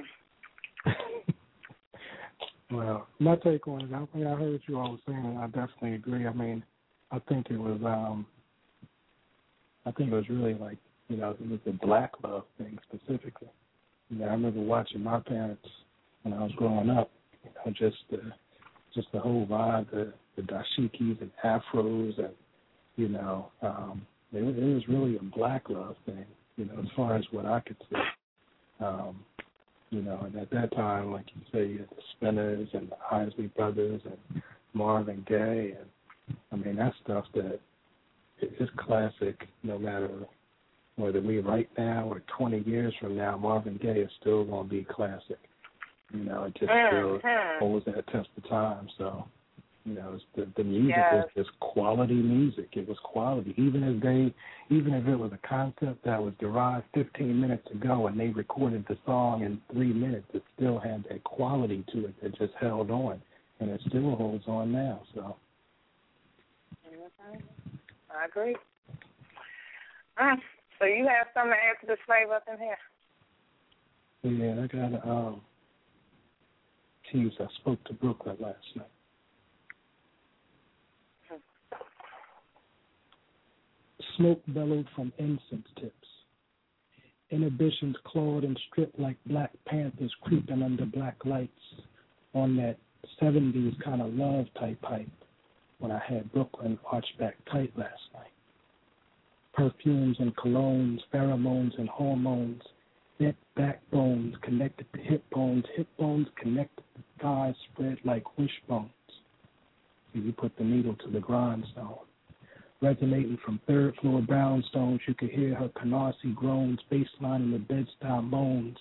N: Well, my take on it, I, mean, I heard what you all were saying, and I definitely agree. I mean, I think it was, um, I think it was really like, you know, it was the black love thing specifically. You know, I remember watching my parents when I was growing up. You know, just the, just the whole vibe, the the dashikis and afros, and you know, um, it, it was really a black love thing. You know, as far as what I could see. Um, you know, and at that time, like you say, you had the Spinners and the Isley Brothers and Marvin Gaye, and I mean that's stuff that it's classic. No matter whether we right now or 20 years from now, Marvin Gaye is still going to be classic. You know, it just still
D: Mhm.
N: holds that test of time. So, you know, it's the the music
D: Yes.
N: was just quality music. It was quality, even if they, even if it was a concept that was derived 15 minutes ago and they recorded the song in three minutes, it still had that quality to it that just held on, and it still holds on now. So,
D: Mhm. I agree. Mm. So you have something to add to this flavor up in here?
N: yeah, I got um. Geez, I spoke to Brooklyn last night. Smoke bellowed from incense tips. Inhibitions clawed and stripped like black panthers creeping under black lights on that 70s kind of love type hype when I had Brooklyn arched back tight last night. Perfumes and colognes, pheromones and hormones, backbones connected to hip bones, hip bones connected to thighs spread like wishbones. So you put the needle to the grindstone. Resonating from third floor brownstones, you could hear her Canarsie groans, baselining the Bed-Stuy moans,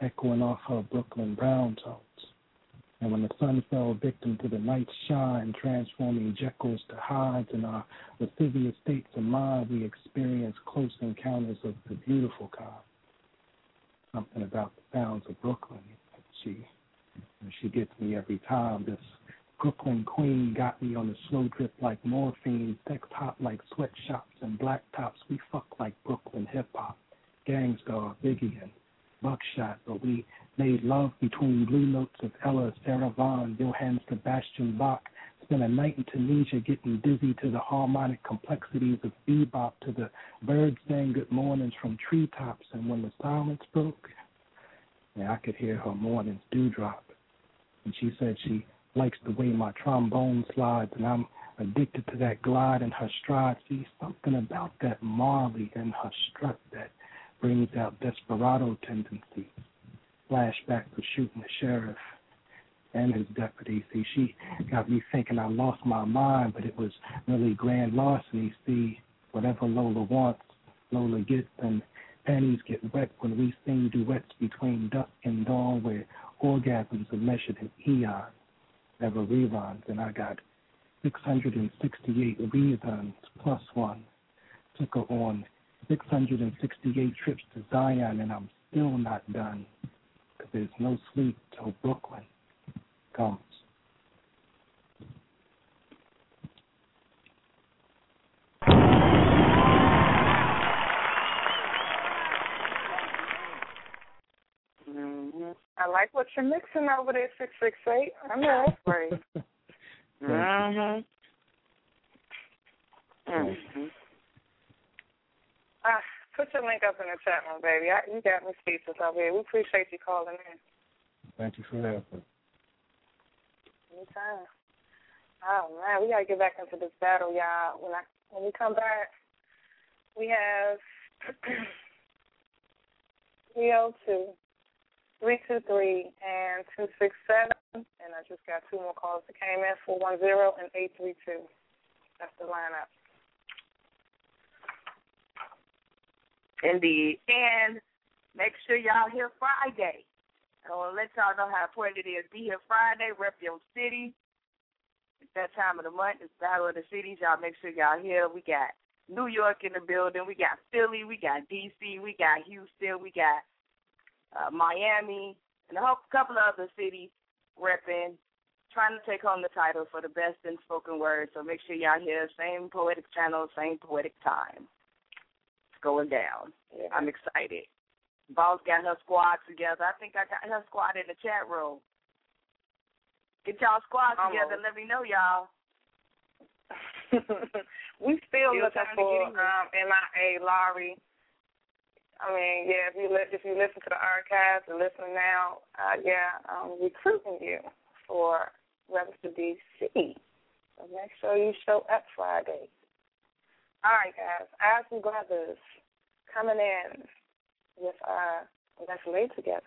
N: echoing off her Brooklyn brown tones. And when the sun fell victim to the night's shine, transforming Jekylls to Hydes in our lascivious states of mind, we experience close encounters of the beautiful kind. Something about the sounds of Brooklyn. She, she gets me every time. This Brooklyn queen got me on the slow drip like morphine, sex hot like sweatshops and black tops. We fuck like Brooklyn hip hop, Gang Starr, Biggie, and Buckshot. But we made love between blue notes of Ella, Sarah Vaughan, Johann Sebastian Bach. Spent a night in Tunisia getting dizzy to the harmonic complexities of bebop, to the birds saying good mornings from treetops. And when the silence broke, yeah, I could hear her mornings dewdrop. And she said she likes the way my trombone slides, and I'm addicted to that glide in her stride. See, something about that Marley in her strut that brings out desperado tendencies. Flashback to shooting the sheriff and his deputy. See, she got me thinking I lost my mind, but it was really grand larceny. See, whatever Lola wants, Lola gets, and panties get wet when we sing duets between dusk and dawn where orgasms are measured in eons never reruns, and I got 668 reruns plus one. Took her on 668 trips to Zion, and I'm still not done. Cause there's no sleep till Brooklyn comes.
D: Mm-hmm. I like what you're mixing over there, six six eight. I know that's great. mm-hmm. Mm-hmm. Ah, put your link up in the chat room, baby. I, you got me speechless over here. We appreciate you calling in.
N: Thank you for me.
D: Anytime.
J: Oh man, we gotta get back into this battle, y'all. When I when we come back, we have 302, 323, and 267. And I just got two more calls that came in 410 and 832. That's the lineup.
E: Indeed. And make sure y'all here Friday. I want to let y'all know how important it is. Be here Friday, rep your city. It's that time of the month. It's Battle of the Cities. Y'all make sure y'all here. We got New York in the building. We got Philly. We got D.C. We got Houston. We got uh, Miami and a couple of other cities repping, trying to take home the title for the best in spoken word. So make sure y'all here. Same poetic channel, same poetic time. It's going down.
J: Yeah.
E: I'm excited. Boss got her squad together. I think I got her squad in the chat room. Get y'all squad
J: Almost.
E: together. Let me know, y'all.
J: we still,
E: Still
J: looking for um, MIA Laurie. I mean, yeah, if you li- if you listen to the archives and listen now, uh, yeah, I'm recruiting you for Register DC. So make sure you show up Friday. All right, guys. I have some Brothers coming in with uh, Let's Lay Together.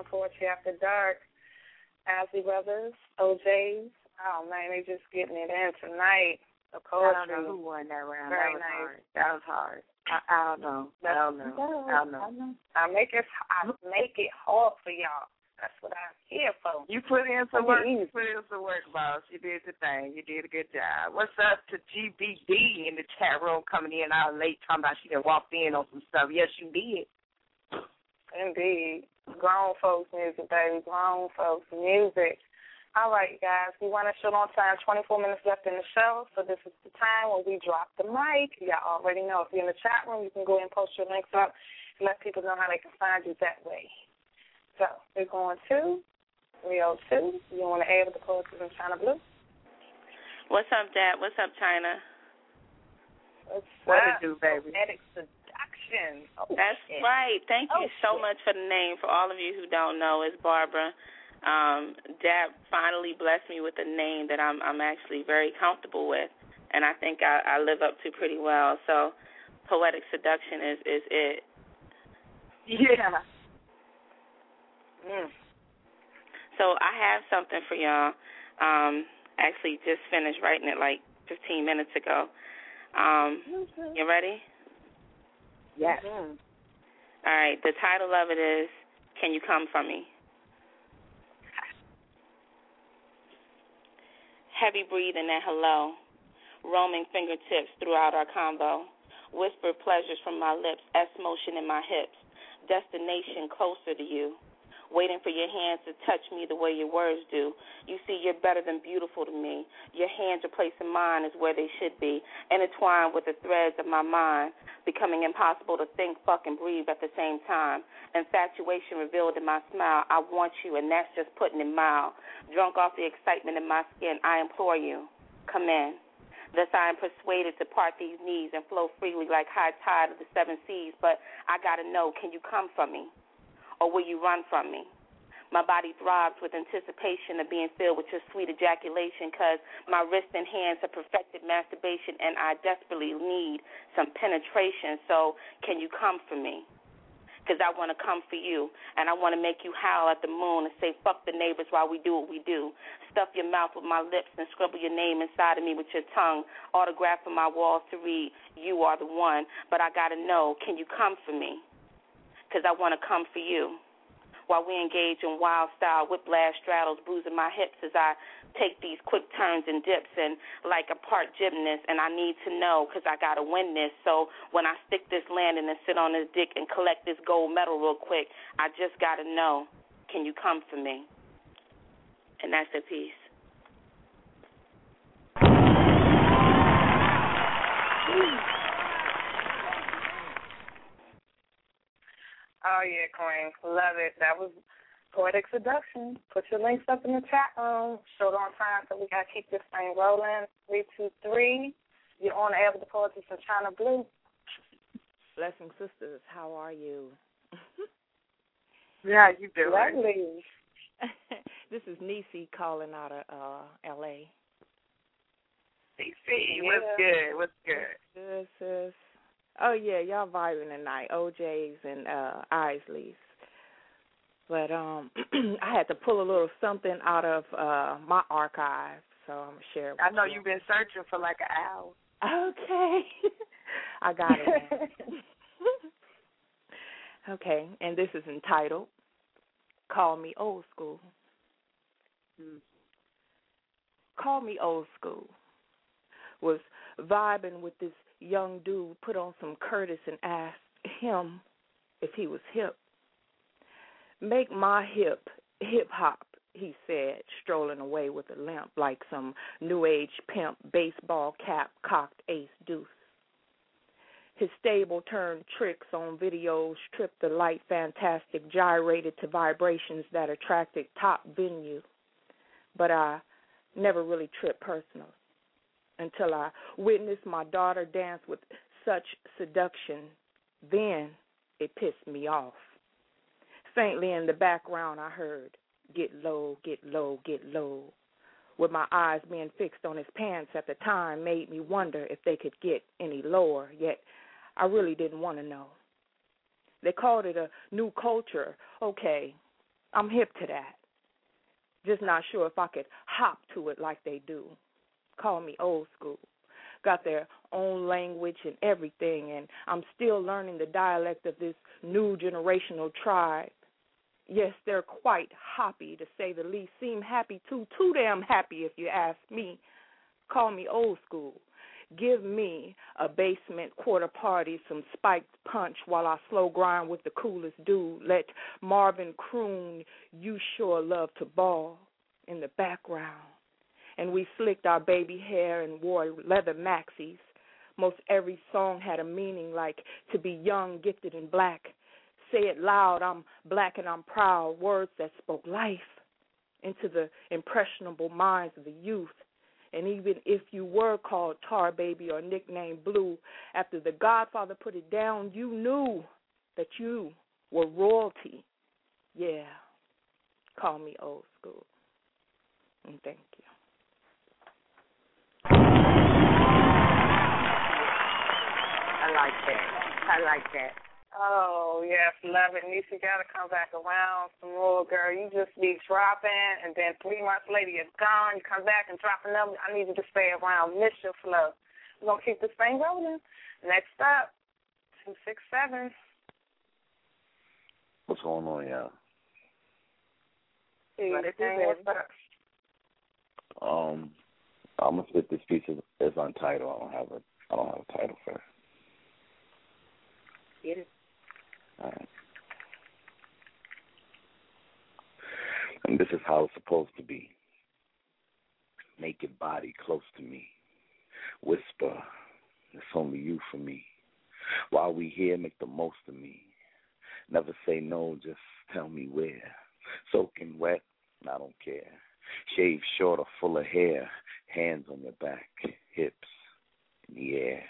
D: Original poetry after dark. Isley Brothers, O'Jays. Oh man, they're just getting it in tonight. The poetry.
E: I don't know who won that round.
D: Very
E: that was
D: nice.
E: hard. That was hard. I, I don't know. I don't know. I don't know.
D: I make it. I make it hard for y'all. That's what I'm here for.
E: You put in some work. You put in some work, boss. You did the thing. You did a good job. What's up to GBD in the chat room coming in out late talking about she done walked in on some stuff. Yes, you did.
D: Indeed. Grown folks music, baby. Grown folks music. All right, guys. We want to show on time. 24 minutes left in the show. So this is the time when we drop the mic. Y'all already know. If you're in the chat room, you can go ahead and post your links up and let people know how they can find you that way. So we're going to 302. You want to add with the poetry in Chyna Blue?
O: What's up, Dap? What's up, Chyna?
D: What's
E: What
D: up?
E: it do, baby?
D: Poetic Oh,
O: That's
D: shit.
O: right. Thank you
D: Oh,
O: so
D: shit.
O: much for the name. For all of you who don't know, it's Barbara. Um, Dap finally blessed me with a name that I'm I'm actually very comfortable with, and I think I, I live up to pretty well. So, poetic seduction is is it.
E: Yeah.
D: Mm.
O: So I have something for y'all. Um, actually, just finished writing it like 15 minutes ago. Um, you ready?
E: Yes. Mm-hmm.
O: All right. The title of it is "Can You Come From Me." Heavy breathing and hello, roaming fingertips throughout our convo. Whisper pleasures from my lips, S motion in my hips. Destination closer to you. Waiting for your hands to touch me the way your words do. You see, you're better than beautiful to me. Your hands are placing mine is where they should be, intertwined with the threads of my mind, becoming impossible to think, fuck, and breathe at the same time. Infatuation revealed in my smile. I want you, and that's just putting it mild. Drunk off the excitement in my skin, I implore you, come in. Thus I am persuaded to part these knees and flow freely like high tide of the seven seas. But I gotta know, can you come for me? Or will you run from me? My body throbs with anticipation of being filled with your sweet ejaculation because my wrists and hands have perfected masturbation and I desperately need some penetration. So, can you come for me? Because I want to come for you and I want to make you howl at the moon and say, fuck the neighbors while we do what we do. Stuff your mouth with my lips and scribble your name inside of me with your tongue. Autograph on my walls to read, You are the one. But I got to know, can you come for me? Because I want to come for you. While we engage in wild style whiplash straddles bruising my hips as I take these quick turns and dips and like a part gymnast and I need to know because I got to win this. So when I stick this landing and sit on this dick and collect this gold medal real quick I just got to know can you come for me? And that's the piece
D: Oh yeah, Queen. Love it. That was poetic seduction. Put your links up in the chat room. Showed on time, so we gotta keep this thing rolling. Three, two, three. You're on the air with the poetry from Chyna Blue.
P: Blessing sisters, how are you?
E: Yeah, you do.
D: Lovely.
P: this is Nisi calling out of uh LA.
E: CC, what's good? What's good?
P: Good sis. Oh yeah, y'all vibing tonight. O'Jays and uh Isleys. But um I had to pull a little something out of uh my archive, so I'm gonna share it with
E: I know
P: you.
E: you've been searching for like an hour.
P: Okay. I got it. okay, and this is entitled Call Me Old School. Call Me Old School. Was vibing with this young dude, put on some Curtis and asked him if he was hip. Make my hip hip hop, he said, strolling away with a limp like some new age pimp, baseball cap, cocked ace deuce. His stable turned tricks on videos, tripped the light fantastic, gyrated to vibrations that attracted top venue. But I never really tripped personal until I witnessed my daughter dance with such seduction. Then it pissed me off. Faintly in the background, I heard, Get low, get low, get low. With my eyes being fixed on his pants at the time made me wonder if they could get any lower, yet I really didn't want to know. They called it a new culture. Okay, I'm hip to that. Just not sure if I could hop to it like they do. Call me old school. Got their own language and everything, and I'm still learning the dialect of this new generational tribe. Yes, they're quite happy, to say the least. Seem happy too, too damn happy if you ask me. Call me old school. Give me a basement quarter party, some spiked punch while I slow grind with the coolest dude. Let Marvin croon, You Sure Love to Ball in the background. And we slicked our baby hair and wore leather maxis. Most every song had a meaning like to be young, gifted, and black. Say it loud, I'm black and I'm proud. Words that spoke life into the impressionable minds of the youth. And even if you were called Tar Baby or nicknamed Blue, after the Godfather put it down, you knew that you were royalty. Yeah. Call me old school. And thank you.
E: I like that. I like that.
D: Oh yes, love it. Nisha you gotta come back around some more, girl. You just be dropping, and then three months later you're gone. You come back and drop another. I need you to stay around. Miss your flow. We're gonna keep this thing rolling. Next up, two six seven.
Q: What's going on, y'all? Um, I'm gonna spit this piece as, as untitled. I don't have a I don't have a title for it.
E: Get it.
Q: And this is how it's supposed to be. Naked body close to me. Whisper, it's only you for me. While we here, make the most of me. Never say no, just tell me where. Soaking wet, I don't care. Shave short or full of hair. Hands on your back, hips in the air.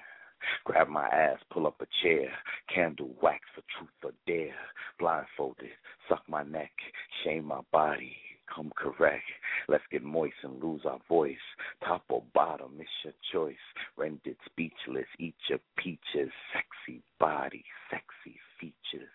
Q: Grab my ass, pull up a chair. Candle wax for truth or dare. Blindfolded, suck my neck, shame my body. Come correct. Let's get moist and lose our voice. Top or bottom, it's your choice. Rendered speechless, eat your peaches. Sexy body, sexy features.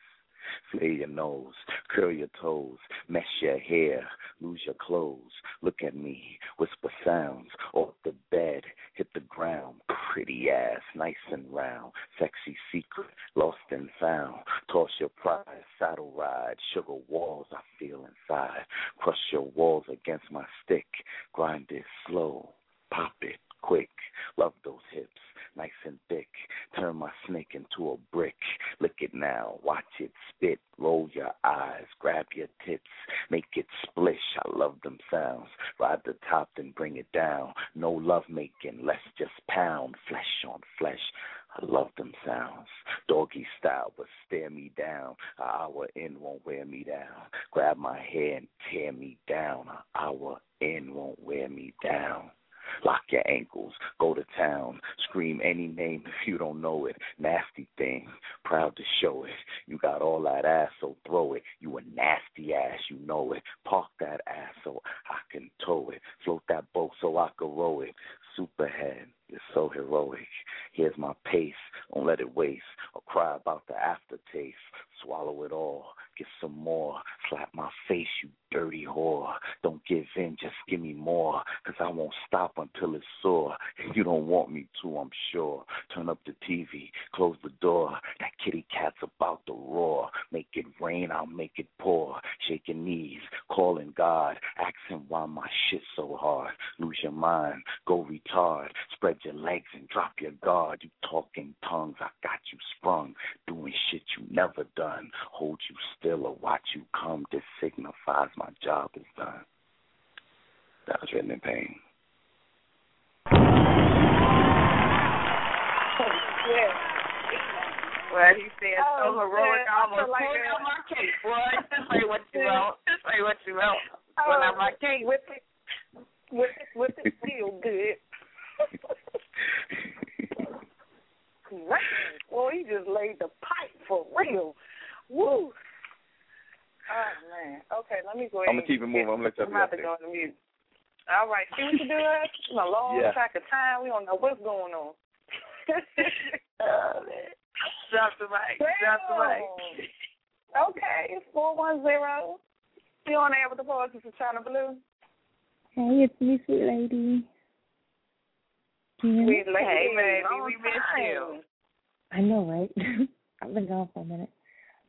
Q: Flare your nose, curl your toes, mess your hair, lose your clothes. Look at me, whisper sounds, off the bed, hit the ground. Pretty ass, nice and round, sexy secret, lost and found. Toss your pride, saddle ride, sugar walls I feel inside. Crush your walls against my stick, grind it slow, pop it quick. Love those hips nice and thick. Turn my snake into a brick. Lick it now, watch it spit. Roll your eyes, grab your tits, make it splish. I love them sounds. Ride the top, then bring it down. No love making, let's just pound flesh on flesh. I love them sounds. Doggy style, but stare me down. An hour in won't wear me down. Grab my hair and tear me down. An hour in won't wear me down. Lock your ankles, go to town, scream any name if you don't know it. Nasty thing, proud to show it. You got all that ass, so throw it. You a nasty ass, you know it. Park that ass so I can tow it. Float that boat so I can row it. Superhead, you're so heroic. Here's my pace, don't let it waste or cry about the aftertaste. Swallow it all, get some more. Slap my face, you dirty whore. Don't give in, just give me more. Cause I won't stop until it's sore. You don't want me to, I'm sure. Turn up the TV, close the door. That kitty cat's about to roar. Make it rain, I'll make it pour. Your knees, calling God. Ask him why my shit so hard. Lose your mind, go retard. Spread your legs and drop your guard. You talking tongues, I got you sprung. Doing shit you never done. Hold you still or watch you come. This signifies my job is done. That was written in pain.
E: Yeah. Well, he said so
D: Oh,
E: heroic,
D: shit.
E: I almost
D: I feel like
E: pulled
D: that.
E: out my cake, boy. Just say what you wrote. Just say what you wrote. Pull out my cake.
D: Whip it, whip it, whip it, feel good. Great. Well, he just laid the pipe for real. Woo. Oh man. Okay, let me go ahead.
Q: I'm gonna keep it moving. I'm gonna let y'all
D: I'm
Q: be
D: about
Q: up
D: to
Q: there.
D: go on the mute. All right, see what you do. It's a long
Q: Yeah.
D: track of time. We don't know what's going on. oh man.
E: Drop the mic. Drop the mic.
D: Okay, it's four one zero. You on air with the boys? This is Chyna Blue.
R: Hey, it's me, sweet lady. Can you?
D: Sweet lady.
E: Hey, baby, we missed
D: time.
E: you.
R: I know, right? I've been gone for a minute,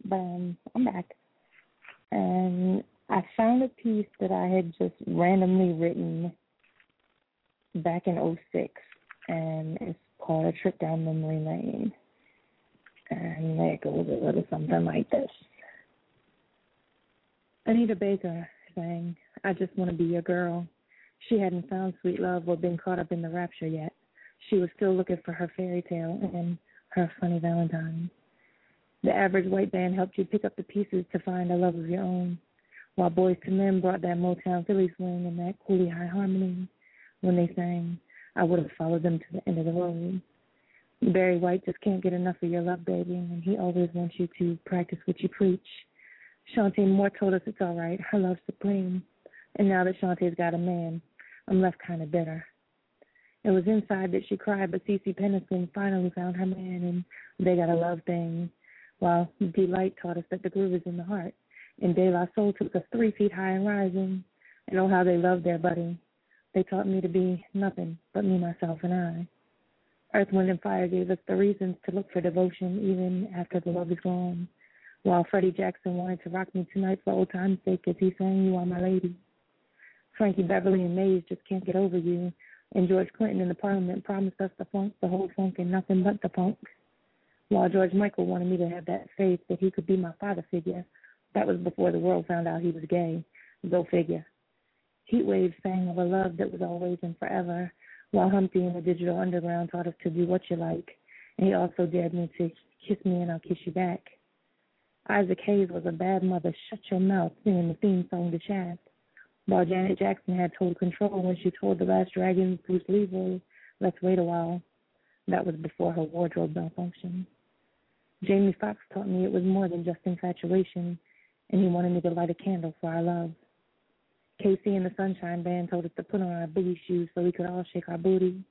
R: but um, I'm back, and I found a piece that I had just randomly written back in '06, and it's called "A Trip Down Memory Lane," and it goes a little something like this. Anita Baker sang, I just want to be your girl. She hadn't found sweet love or been caught up in the rapture yet. She was still looking for her fairy tale and her funny Valentine. The average white band helped you pick up the pieces to find a love of your own, while Boyz II Men brought that Motown Philly swing and that Cooley High harmony. When they sang, I would have followed them to the end of the road. Barry White just can't get enough of your love, baby, and he always wants you to practice what you preach. Chanté Moore told us it's all right. Her love's supreme. And now that Chanté's got a man, I'm left kind of bitter. It was inside that she cried, but Cece Peniston finally found her man, and they got a love thing. While Deee-Lite taught us that the groove is in the heart, and De La Soul took us three feet high and rising. And oh, how they loved their buddy. They taught me to be nothing but me, myself, and I. Earth, Wind, and Fire gave us the reasons to look for devotion even after the love is gone. While Freddie Jackson wanted to rock me tonight for old time's sake as he sang You Are My Lady. Frankie Beverly and Maze just can't get over you. And George Clinton in the Parliament promised us the funk, the whole funk, and nothing but the funk. While George Michael wanted me to have that faith that he could be my father figure. That was before the world found out he was gay. Go figure. Heatwave sang of a love that was always and forever, while Humpty in the Digital Underground taught us to do what you like. And he also dared me to kiss me and I'll kiss you back. Isaac Hayes was a bad mother. Shut your mouth, singing the theme song to Shaft. While Janet Jackson had total control when she told the last dragon, Bruce Leroy, let's wait a while. That was before her wardrobe malfunctioned. Jamie Foxx taught me it was more than just infatuation, and he wanted me to light a candle for our love. KC and the Sunshine Band told us to put on our booty shoes so we could all shake our booty.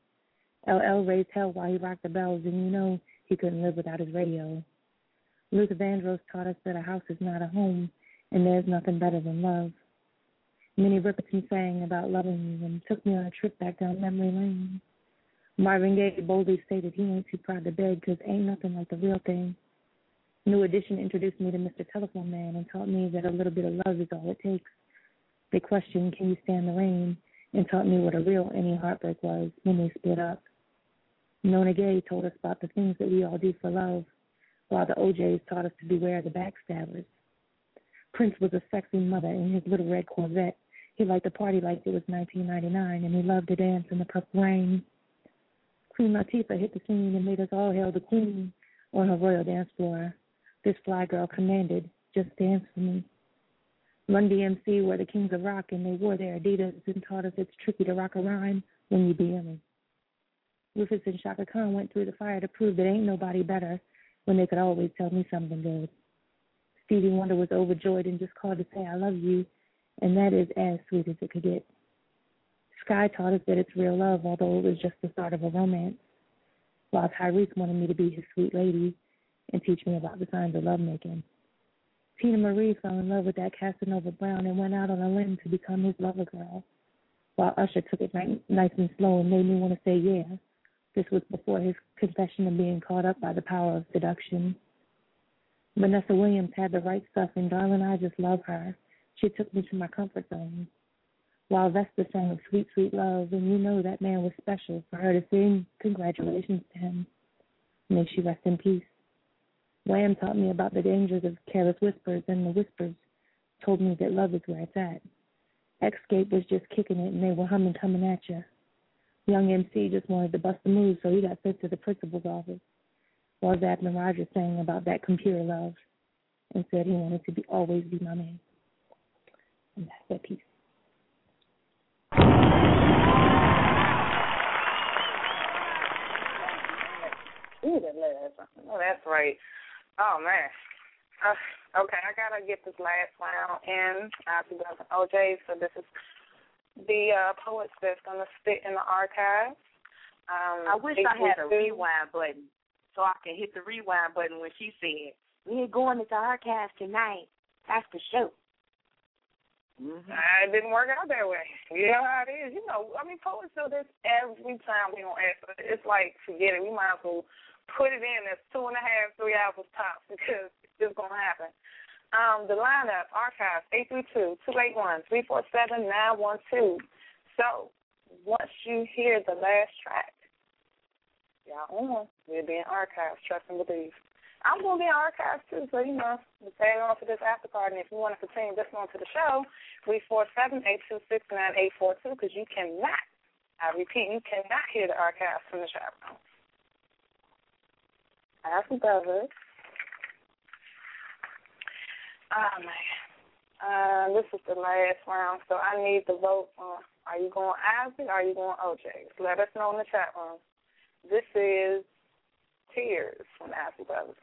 R: LL raised hell while he rocked the bells, and you know he couldn't live without his radio. Luther Vandross taught us that a house is not a home, and there's nothing better than love. Minnie Riperton sang about loving you and took me on a trip back down memory lane. Marvin Gaye boldly stated he ain't too proud to beg 'cause ain't nothing like the real thing. New Edition introduced me to Mr. Telephone Man and taught me that a little bit of love is all it takes. They questioned, can you stand the rain, and taught me what a real any heartbreak was when they split up. Nona Gaye told us about the things that we all do for love, while the O'Jays taught us to beware the backstabbers. Prince was a sexy mother in his little red Corvette. He liked to party like it was 1999, and he loved to dance in the purple rain. Queen Latifah hit the scene and made us all hail the queen on her royal dance floor. This fly girl commanded, just dance for me. Run DMC were the kings of rock, and they wore their Adidas and taught us it's tricky to rock a rhyme when you in Rufus and Chaka Khan went through the fire to prove that ain't nobody better when they could always tell me something good. Stevie Wonder was overjoyed and just called to say I love you, and that is as sweet as it could get. Skyy taught us that it's real love, although it was just the start of a romance. While Tyrese wanted me to be his sweet lady and teach me about the signs of lovemaking. Teena Marie fell in love with that Casanova Brown and went out on a limb to become his lover girl. While Usher took it nice and slow and made me want to say yeah. This was before his confession of being caught up by the power of seduction. Vanessa Williams had the right stuff, and darling, I just love her. She took me to my comfort zone. While Vesta sang of sweet, sweet love, and you know that man was special for her to sing congratulations to him. May she rest in peace. Wham taught me about the dangers of careless whispers, and the whispers told me that love is where it's at. Xscape was just kicking it, and they were humming coming at you. Young MC just wanted to bust a move, so he got sent to the principal's office. While Zapp and Rogers sang about that computer love and said he wanted to be always be my man. And that's that piece.
D: Ooh, that last. Oh, that's right. Oh man. Uh, okay, I gotta get this last round in after the OJ. So this is the uh, poets that's gonna sit in the archives. Um,
E: I wish I had a rewind button so I can hit the rewind button when she said, "We ain't going to the archives tonight. That's for sure."
J: Mm-hmm. Uh, it didn't work out that way. You know how it is. You know, I mean, poets do this every time we don't ask. It's like, forget it. We might as well put it in as two and a half, three hours tops because it's just going to happen. Um, the lineup, archives, 832-281-347-912. So, once you hear the last track, y'all on, we'll be in archives, trust and believe. I'm going to be in archives too, so you know, tag on to this after party. And if you want to continue listening to the show, three four seven eight two six nine eight four two, because you cannot, I repeat, you cannot hear the archives from the chat room. Brothers. Oh man. Uh, this is the last round, so I need the vote on are you going or are you going OJ? Let us know in the chat room. This is Tears from Isley Brothers.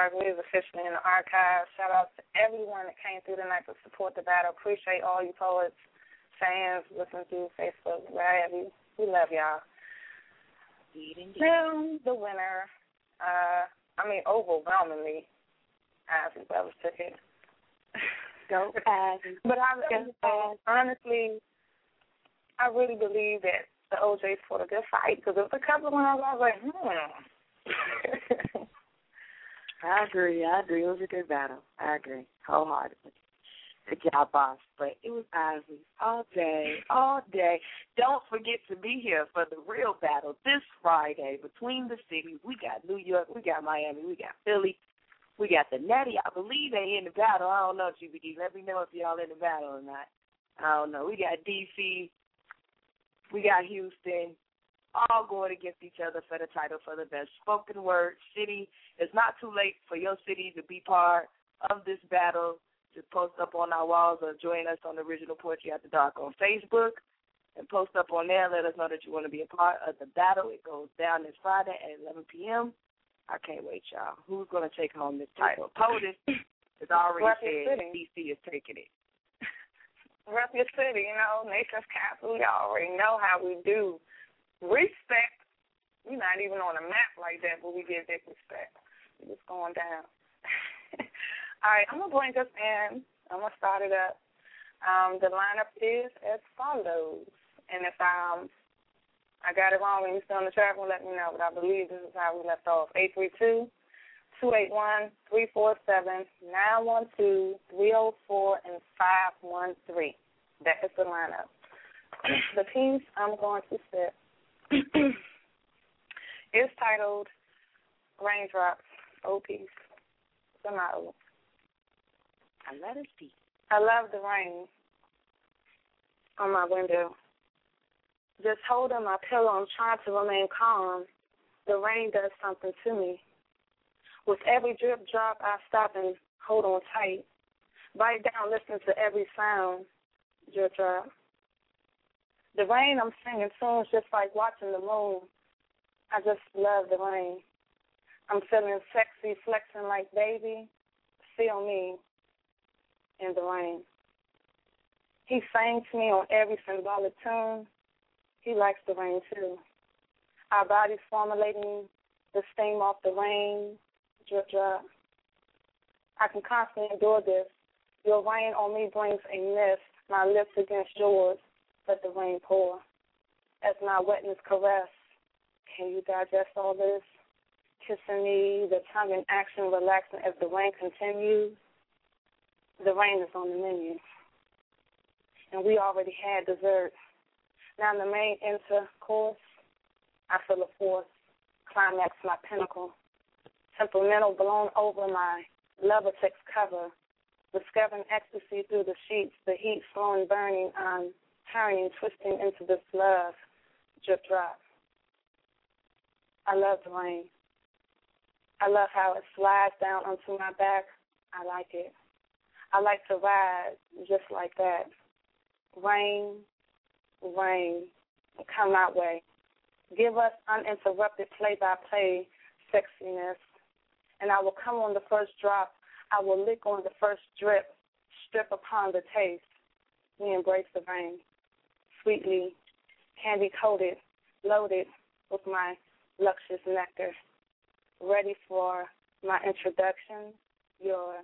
D: Dark. We is officially in the archives. Shout out to everyone that came through tonight to support the battle. Appreciate all you poets, fans, listening through Facebook, wherever. We love y'all. Now, the winner, uh, I mean, overwhelmingly, Isley Brothers took it.
L: Go Isley.
D: But I, honestly, I really believe that the O'Jays fought a good fight because there was a couple of ones I was like, hmm.
E: I agree. I agree. It was a good battle. I agree wholeheartedly. Good job, boss. But it was Isley all day, all day. Don't forget to be here for the real battle this Friday between the cities. We got New York, we got Miami, we got Philly, we got the Natty. I believe they in the battle. I don't know, GBD. Let me know if y'all in the battle or not. I don't know. We got DC, we got Houston, all going against each other for the title for the best spoken word city. It's not too late for your city to be part of this battle. Just post up on our walls or join us on the Original Poetry After Dark on Facebook and post up on there. Let us know that you want to be a part of the battle. It goes down this Friday at 11 p.m. I can't wait, y'all. Who's going to take home this title? POTUS has already said. DC is taking it.
D: Rep your city, you know, nation's capital. Y'all already know how we do. Respect. We're not even on a map like that, but we give that respect. It's just going down. All right, I'm gonna bring us in. I'm gonna start it up. Um, the lineup is as follows, and if um I got it wrong when you're still on the track, well, let me know. But I believe this is how we left off. Eight three two two eight one three four seven nine one two three zero four and five one three. That is the lineup. the piece I'm going to set is titled Raindrops. O piece. It's my O.
E: I let it be.
D: I love the rain on my window. Just holding my pillow, I'm trying to remain calm. The rain does something to me. With every drip drop, I stop and hold on tight. Bite down, listen to every sound. Drip drop. The rain, I'm singing tunes just like watching the moon. I just love the rain. I'm feeling sexy, flexing like baby. Feel me in the rain. He sang to me on every symbolic tune. He likes the rain too. Our bodies formulating the steam off the rain, drip drop. I can constantly endure this. Your rain on me brings a mist, my lips against yours, let the rain pour. As my wetness caress, can you digest all this? Kissing me, the tongue in action relaxing as the rain continues. The rain is on the menu. And we already had dessert. Now in the main intercourse, I feel a force, climax my pinnacle. Temperamental blown over my lover text cover, discovering ecstasy through the sheets, the heat flowing, burning, I'm turning, twisting into this love, drip drop. I love the rain. I love how it slides down onto my back. I like it. I like to ride just like that. Rain, rain, come my way. Give us uninterrupted play by play sexiness. And I will come on the first drop. I will lick on the first drip, strip upon the taste. We embrace the rain. Sweetly, candy coated, loaded with my luscious nectar. Ready for my introduction, your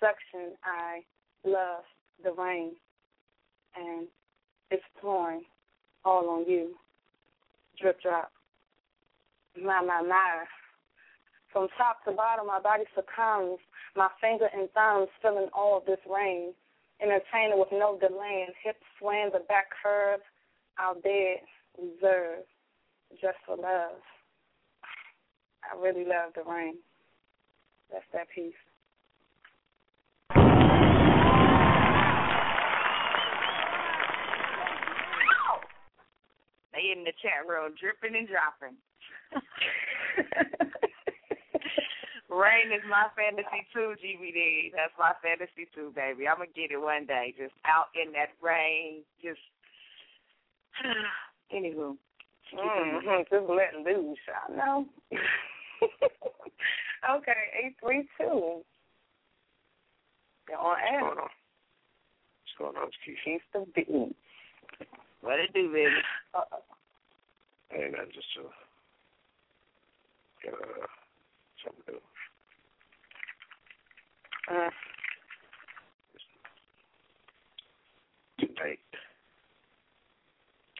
D: suction. I love the rain, and it's pouring all on you. Drip drop. My, my, my. From top to bottom, my body succumbs. My finger and thumbs feeling all of this rain. Entertaining with no delay, hips swaying, the back curve. Our bed reserved just for love. I really love the rain. That's that piece.
E: They in the chat room dripping and dropping. Rain is my fantasy too, GBD. That's my fantasy too, baby. I'm gonna get it one day. Just out in that rain, just. Anywho,
D: Mm-hmm. Just letting loose, I know. Okay, eight three two. You're on air.
S: What's going on? What's going on? Keith
D: the beat.
E: What it do, baby?
D: Uh-oh.
S: Ain't nothing, just uh, got uh, something to do. Tonight,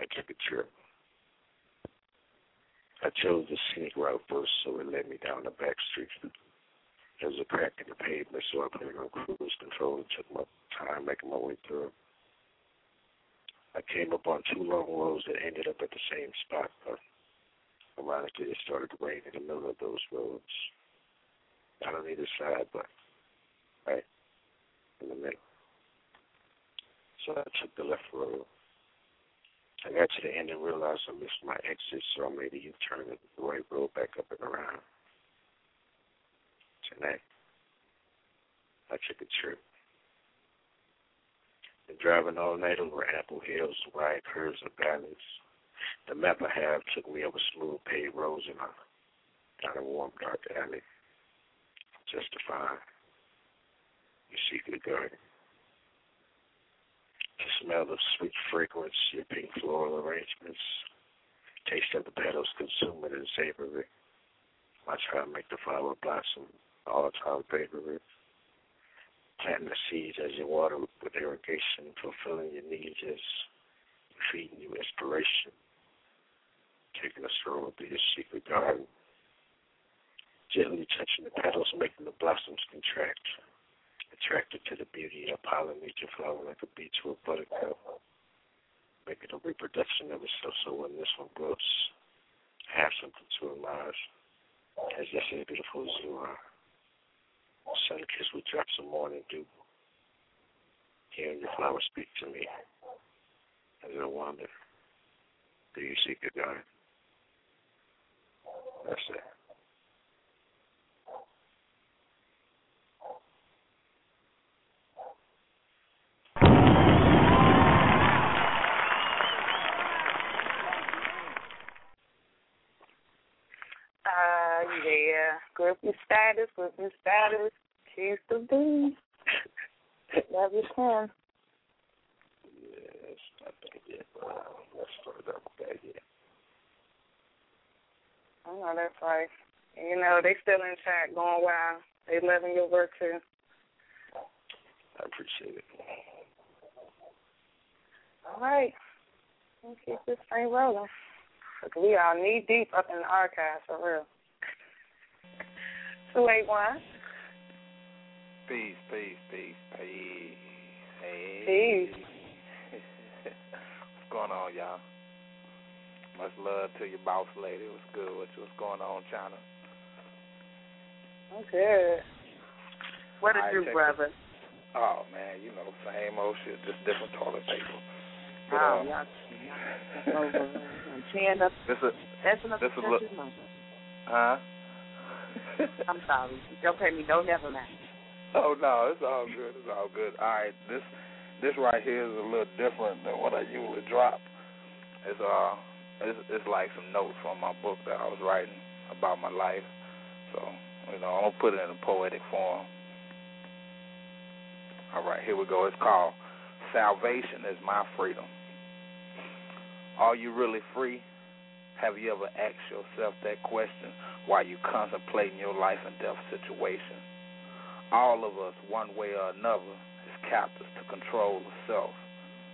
S: I took a trip. I chose the scenic route first, so it led me down the back street. There was a crack in the pavement, so I put it on cruise control and took my time making my way through. I came up on two long roads that ended up at the same spot, but ironically, it started to rain in the middle of those roads. Not on either side, but right in the middle. So I took the left road. I got to the end and realized I missed my exit, so I made a U-turn and the right road back up and around. Tonight, I took a trip. Been driving all night over ample hills, wide curves, and valleys. The map I have took me over smooth paved roads and a down a warm, dark alley, just to find your secret garden. The smell of sweet fragrance, your pink floral arrangements, taste of the petals, consume it and savor it. Watch how I make the flower blossom, all the time favorite. Planting the seeds as you water with irrigation, fulfilling your needs as feeding you inspiration. Taking a stroll through your secret garden. Gently touching the petals, making the blossoms contract attracted to the beauty of pollinate your flower like a to a buttercup. It a reproduction of itself so when this one grows, have something to admire as just as beautiful as you are. Sun kiss with drops of morning dew. Hearing your flower speak to me as I wonder, do you seek a garden? That's it.
D: Uh, Groupie status, groupie status. Keith the beat. Love you.
S: Yeah, it's not bad yet. Wow, let's start up bad yet.
D: I know that's right. And, you know, they still in chat going wild. They loving your work too.
S: I appreciate it.
D: All right. Let's keep this thing rolling. Cause we are knee deep up in the archives for real. Two eight one.
T: Peace, peace, peace, peace. Hey.
D: Peace.
T: What's going on, y'all? Much love to your boss lady. What's good with you? What's going on, Chyna?
D: I'm good.
E: What do,
T: check
E: brother?
T: Oh man, you know, same old shit, just different toilet paper. But,
E: Oh,
T: um,
E: y'all, y'all over. I'm tearing up.
T: this a
E: That's enough
T: this a look,
E: touch his mother.
T: huh?
E: I'm sorry. Don't pay me no never mind.
T: Oh no, it's all good. It's all good. All right, this this right here is a little different than what I usually drop. It's uh, it's it's like some notes from my book that I was writing about my life. So you know, I'm gonna put it in a poetic form. All right, here we go. It's called "Salvation is My Freedom." Are you really free? Have you ever asked yourself that question while you contemplating your life and death situation? All of us, one way or another, is captives to control the self,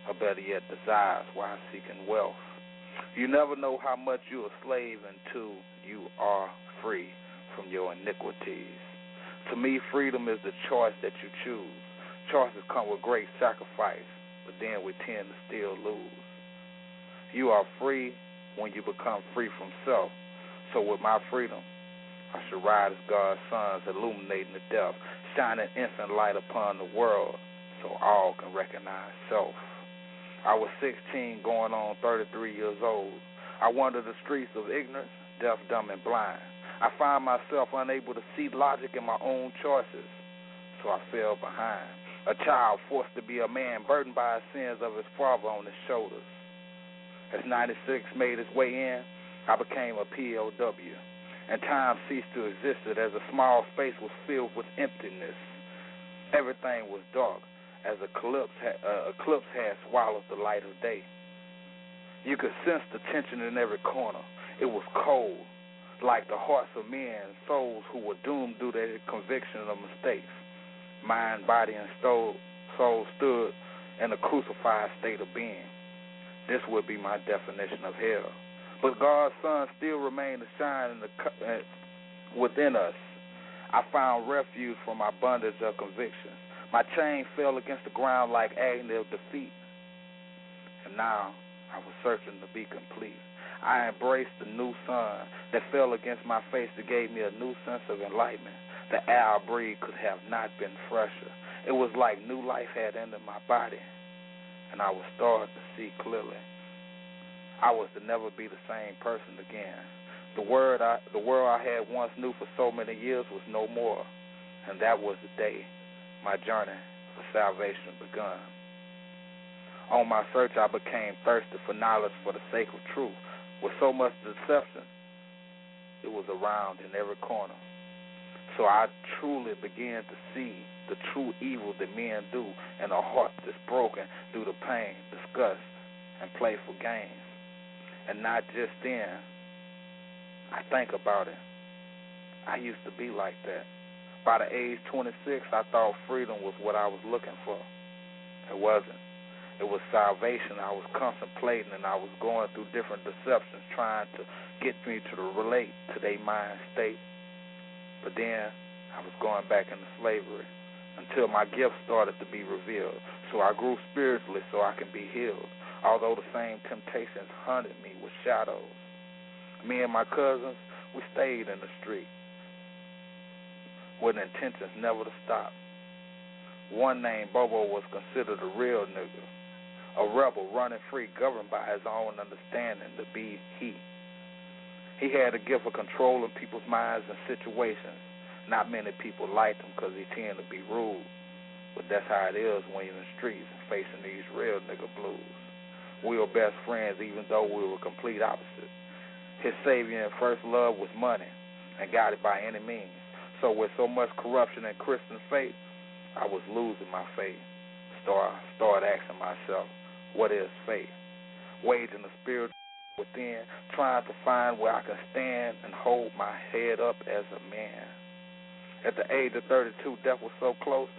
T: or better yet, desires while seeking wealth. You never know how much you're slave until you are free from your iniquities. To me, freedom is the choice that you choose. Choices come with great sacrifice, but then we tend to still lose. You are free when you become free from self. So with my freedom, I should ride as God's sons, illuminating the death, shining infant light upon the world so all can recognize self. I was 16 going on 33 years old. I wandered the streets of ignorance, deaf, dumb, and blind. I found myself unable to see logic in my own choices, so I fell behind. A child forced to be a man, burdened by the sins of his father on his shoulders. As 96 made its way in, I became a POW. and time ceased to exist as a small space was filled with emptiness. Everything was dark as a eclipse, uh, eclipse had swallowed the light of day. You could sense the tension in every corner. It was cold, like the hearts of men, souls who were doomed due to their conviction of mistakes. Mind, body, and soul, soul stood in a crucified state of being. This would be my definition of hell. But God's Son still remained to shine in the, uh, within us. I found refuge from my bondage of conviction. My chain fell against the ground like agony of defeat. And now I was searching to be complete. I embraced the new sun that fell against my face that gave me a new sense of enlightenment. The air I breathed could have not been fresher. It was like new life had entered my body, and I was starting to see clearly. I was to never be the same person again. The word I, the world I had once knew for so many years was no more, and that was the day my journey for salvation begun. On my search, I became thirsty for knowledge for the sake of truth. With so much deception, it was around in every corner. So I truly began to see the true evil that men do and a heart that's broken through the pain, disgust, and playful games. And not just then, I think about it. I used to be like that. By the age 26, I thought freedom was what I was looking for. It wasn't. It was salvation I was contemplating, and I was going through different deceptions trying to get me to relate to their mind state. But then I was going back into slavery until my gift started to be revealed. So I grew spiritually so I can be healed, although the same temptations hunted me with shadows. Me and my cousins, we stayed in the street with intentions never to stop. One named Bobo was considered a real nigga a rebel running free, governed by his own understanding to be he. He had a gift of controlling people's minds and situations. Not many people liked him because he tended to be rude. But that's how it is when you're in the streets and facing these real nigga blues. We were best friends even though we were complete opposites. His savior and first love was money and got it by any means. So with so much corruption in Christian faith, I was losing my faith. Start start asking myself, what is faith? Waging the spirit within, trying to find where I can stand and hold my head up as a man. At the age of 32, death was so close,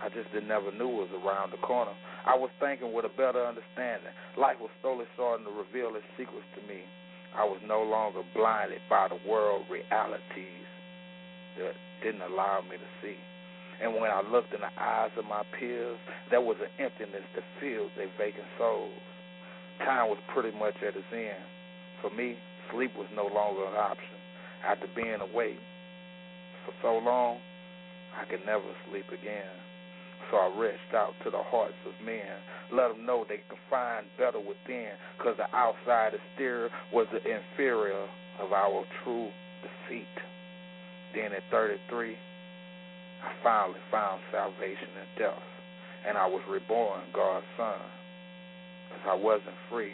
T: I just didn't never knew it was around the corner. I was thinking with a better understanding. Life was slowly starting to reveal its secrets to me. I was no longer blinded by the world realities that didn't allow me to see. And when I looked in the eyes of my peers, there was an emptiness that filled their vacant souls. Time was pretty much at its end. For me, sleep was no longer an option. After being awake for so long, I could never sleep again. So I reached out to the hearts of men, let them know they could find better within, because the outside exterior was the inferior of our true defeat. Then at 33, I finally found salvation in death, and I was reborn God's son, because I wasn't free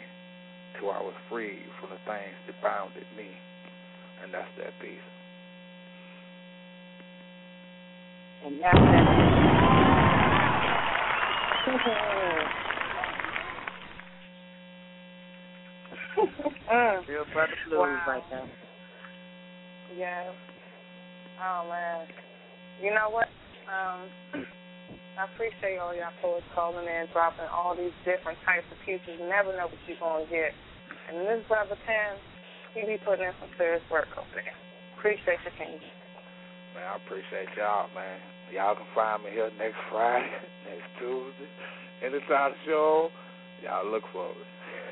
T: till I was freed from the things that bounded me, and that's that peace.
E: And that's that.
D: Real
E: brother blues
D: wow.
E: right there.
D: Yeah. Oh man. You know what? Um, I appreciate all y'all poets calling in, dropping all these different types of pieces. You never know what you're gonna get. And this brother Tim, he be putting in some serious work over there. Appreciate your King.
T: Man, I appreciate y'all, man. Y'all can find me here next Friday, next Tuesday, anytime the show. Y'all look for me.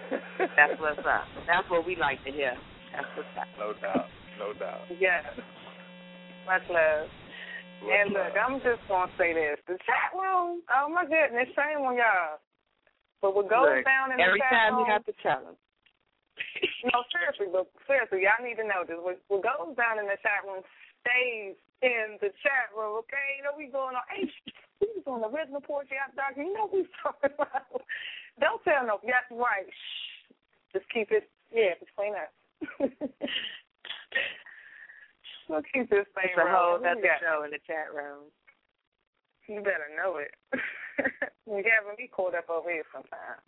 E: That's what's up. That's what we like to hear. That's what's up.
T: No doubt. No doubt.
D: Yes. Much love. And look, I'm just gonna say this: the chat room. Oh my goodness, shame on y'all. But what goes
E: Look,
D: down in the chat room?
E: Every time you have to challenge.
D: no, seriously, but seriously, y'all need to know this. What, what goes down in the chat room stays in the chat room. Okay, you know we going on. Hey, we was on the original porch after dark. You know we talking about. Don't tell no. Yes, right. Shh. Just keep it. Yeah, between us. Gonna keep this thing
E: It's a whole other
D: we
E: show in the chat room.
D: You better know it. you having me caught up over here sometime.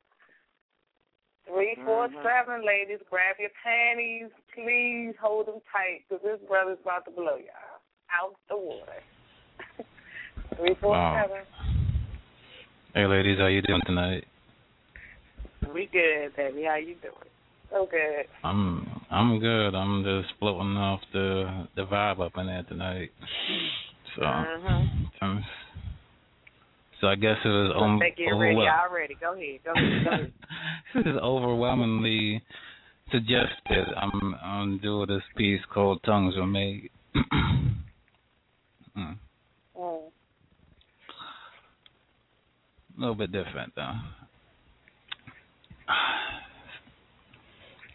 D: Three, four,
E: Mhm.
D: seven, ladies, grab your panties. Please hold them tight, because this brother's about to blow y'all out the water. Three, four,
U: Wow.
D: seven.
U: Hey, ladies, how you doing tonight?
E: We good, baby. How you doing?
D: So good.
U: I'm I'm good. I'm just floating off the the vibe up in there tonight. So, um, so I guess it was um,
E: they get ready
U: overwhel-
E: already. Go ahead. Go ahead. Go ahead.
U: this is overwhelmingly suggested. I'm I'm doing this piece called "Tongues Were Made." Mm.
D: Mm.
U: A little bit different though.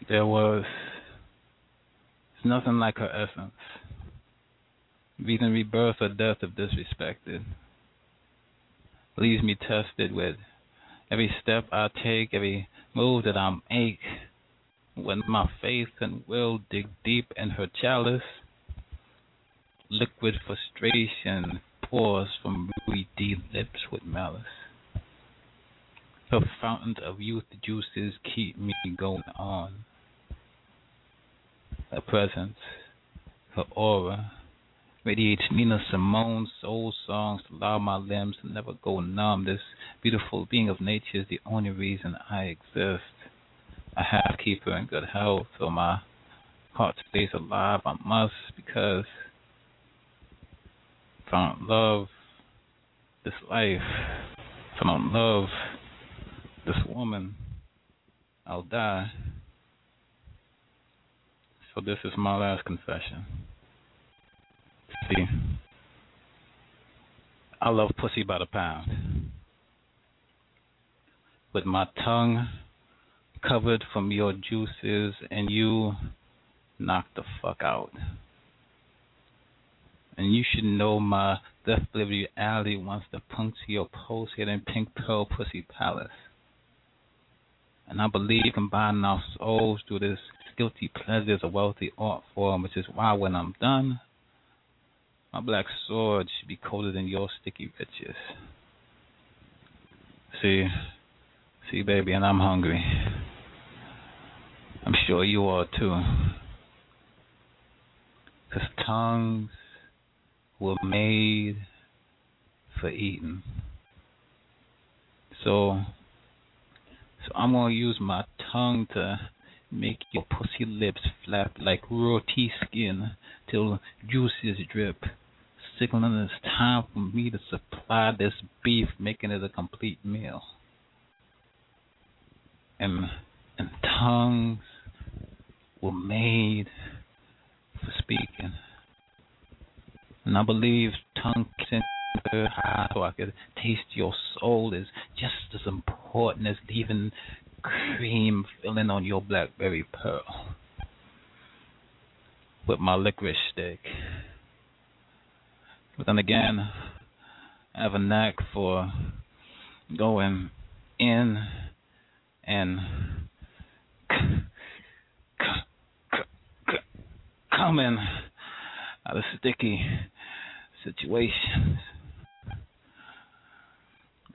U: There was it's nothing like her essence. Even rebirth or death if disrespected. Leaves me tested with every step I take, every move that I make. When my faith and will dig deep in her chalice, liquid frustration pours from reedy lips with malice. Her fountains of youth juices keep me going on. Her presence, her aura, radiates Nina Simone's soul songs to allow my limbs to never go numb. This beautiful being of nature is the only reason I exist. I have to keep her in good health so my heart stays alive. I must because if I don't love this life, if I don't love this woman, I'll die. So this is my last confession. See, I love pussy by the pound. With my tongue covered from your juices and you knock the fuck out. And you should know my death delivery alley wants to puncture your pulse in Pink Pearl Pussy Palace. And I believe combining our souls through this guilty pleasure is a wealthy art form, which is why when I'm done, my black sword should be colder than your sticky riches. See, see, baby, and I'm hungry. I'm sure you are too. Because tongues were made for eating. So, so I'm gonna use my tongue to make your pussy lips flap like roti skin till juices drip, signaling it's time for me to supply this beef, making it a complete meal. And and tongues were made for speaking. And I believe tongue sent high so I could taste your soul is just as important as leaving cream filling on your blackberry pearl with my licorice stick. But then again, I have a knack for going in and coming out of sticky situations.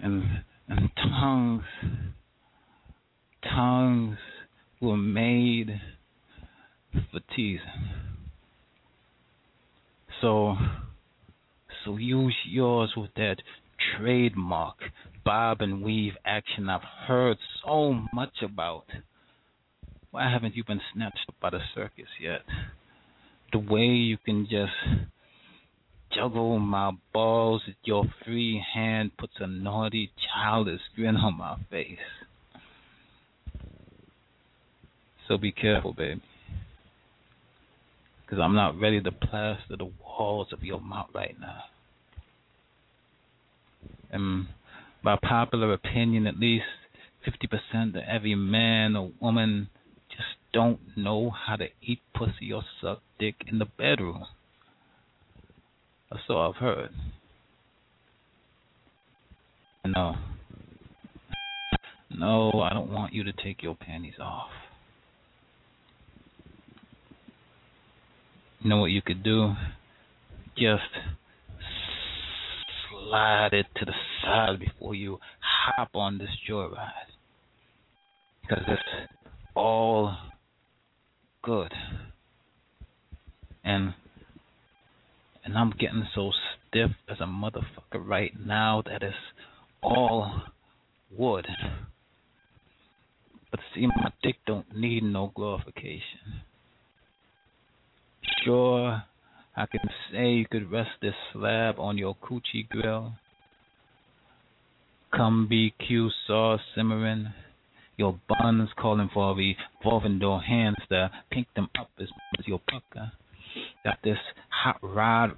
U: And and tongues tongues were made for teasing. So so use yours with that trademark bob and weave action I've heard so much about. Why haven't you been snatched up by the circus yet? The way you can just juggle my balls with your free hand puts a naughty childish grin on my face. So be careful, babe. Because I'm not ready to plaster the walls of your mouth right now. And by popular opinion, at least 50% of every man or woman just don't know how to eat pussy or suck dick in the bedroom. Or so I've heard. No. No, I don't want you to take your panties off. You know what you could do? Just slide it to the side before you hop on this joyride. Because it's all good. And and I'm getting so stiff as a motherfucker right now that it's all wood. But see, my dick don't need no glorification. Sure, I can say you could rest this slab on your coochie grill. Come BQ sauce simmering. Your buns calling for revolving door hands to pink them up as much as your pucker. Got this hot rod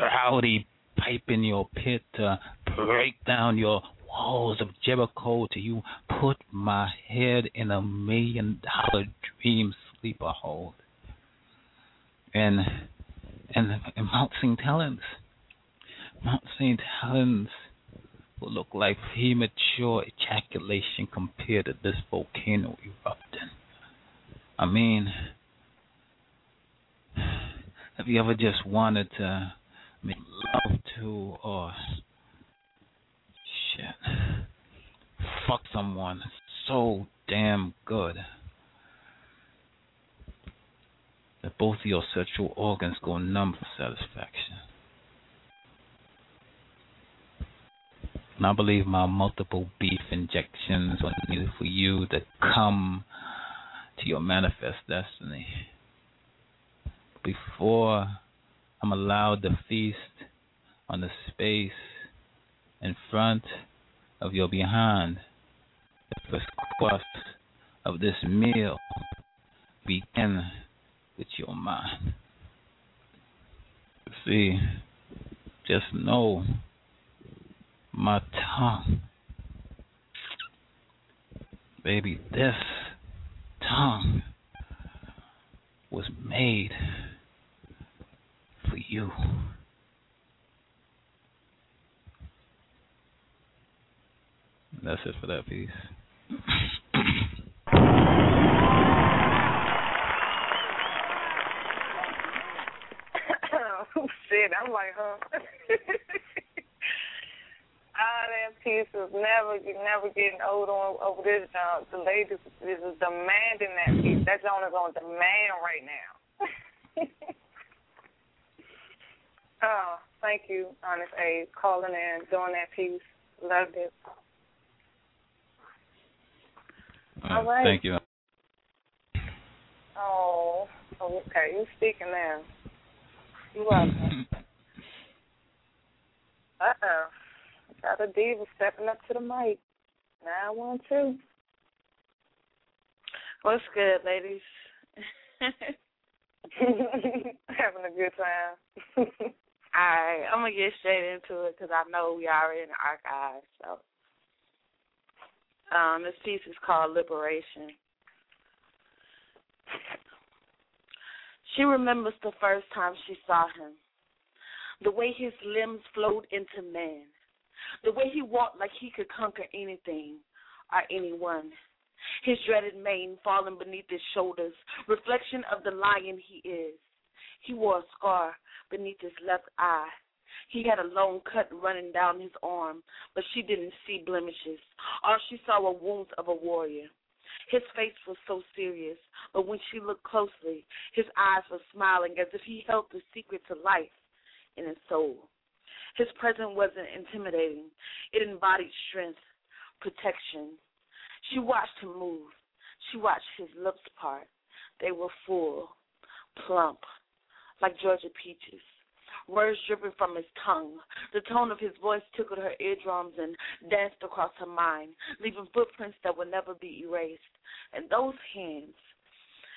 U: rowdy pipe in your pit to break down your walls of Jericho till you put my head in a million dollar dream sleeper hold. And and, Mount St. Helens. Mount St. Helens will look like premature ejaculation compared to this volcano erupting. I mean, have you ever just wanted to make love to or shit fuck someone so damn good that both of your sexual organs go numb for satisfaction? And I believe my multiple beef injections are needed for you to come to your manifest destiny. Before I'm allowed to feast on the space in front of your behind, the first crust of this meal begin with your mind. See, just know my tongue. Baby, this tongue was made for you. That's it for that piece.
D: Shit, I'm like, huh? All that piece is never never getting old on over this jump. The ladies is demanding that piece. That joint is on demand right now. oh, thank you, Honest A, calling in, doing that piece. Loved it.
U: Uh,
D: All right.
U: Thank you.
D: Oh, okay. You speaking now. You're welcome. uh oh. Got a diva stepping up to the mic. Nine one two.
V: What's good, ladies?
D: Having a good time.
V: All right, I'm gonna get straight into it because I know we are in the archives. So, um, this piece is called Liberation. She remembers the first time she saw him, the way his limbs flowed into man, the way he walked like he could conquer anything or anyone. His dreaded mane falling beneath his shoulders, reflection of the lion he is. He wore a scar beneath his left eye. He had a long cut running down his arm, but she didn't see blemishes. All she saw were wounds of a warrior. His face was so serious, but when she looked closely, his eyes were smiling as if he held the secret to life in his soul. His presence wasn't intimidating, it embodied strength, protection. She watched him move. She watched his lips part. They were full, plump, like Georgia peaches. Words dripping from his tongue. The tone of his voice tickled her eardrums and danced across her mind, leaving footprints that would never be erased. And those hands,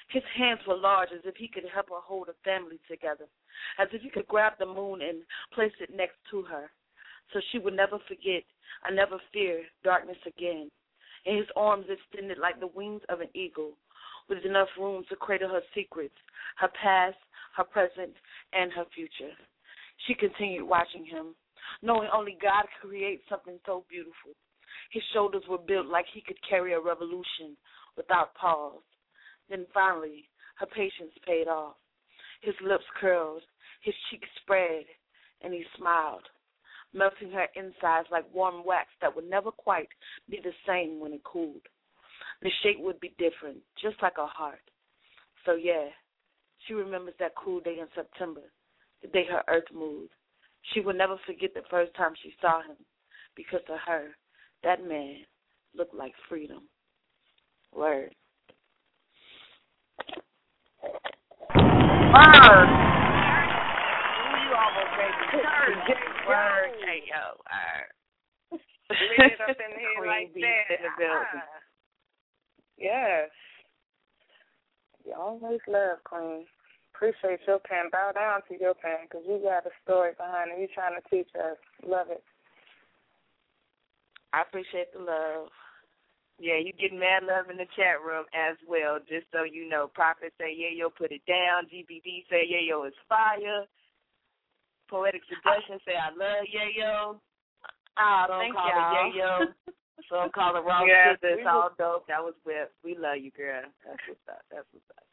V: his hands were large as if he could help her hold a family together, as if he could grab the moon and place it next to her, so she would never forget and never fear darkness again. And his arms extended like the wings of an eagle, with enough room to cradle her secrets, her past, her present, and her future. She continued watching him, knowing only God could create something so beautiful. His shoulders were built like he could carry a revolution without pause. Then finally, her patience paid off. His lips curled, his cheeks spread, and he smiled, melting her insides like warm wax that would never quite be the same when it cooled. The shape would be different, just like a heart. So, yeah, she remembers that cool day in September, the day her earth moved. She will never forget the first time she saw him, because to her, that man looked like freedom. Word.
D: Word.
V: you almost made me Word. Hey, yo. Word.
D: Lit it up in here
V: Queen
D: like that.
V: in the building.
D: Ah. Yes. You always love Queen. Appreciate your pen. Bow down to your pen because you got a story behind it. You trying to teach us. Love it.
V: I appreciate the love.
E: Yeah, you get mad love in the chat room as well, just so you know. Prophet say, yeah, yo, put it down. GBD say, yeah, yo, it's fire. Poetic Suggestion say, I love yeah, yo.
V: Ah,
E: Some
V: thank
E: call
V: y'all.
E: it yeah, yo. Some call it raw
D: Yes,
E: sugar.
D: we
E: all dope. That was whip. We love you, girl. That's what's up. That's what's up.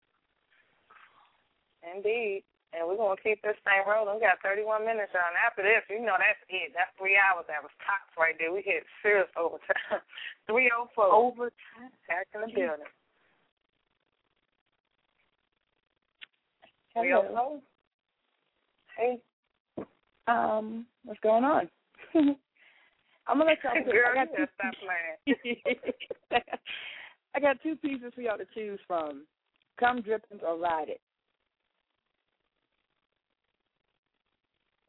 D: Indeed. And we're going to keep this thing rolling. We got 31 minutes on. After this, you know that's it. That's three hours. That was tops right there. We hit serious overtime. 304.
V: Overtime.
D: Back in the
V: Jeez.
D: building.
L: Hello.
D: 304. Hey.
L: Um, what's going on? I'm gonna let y'all.
D: Girl,
L: I got
D: you
L: two,
D: stop playing.
L: I got two pieces for y'all to choose from. Come drippings or ride it.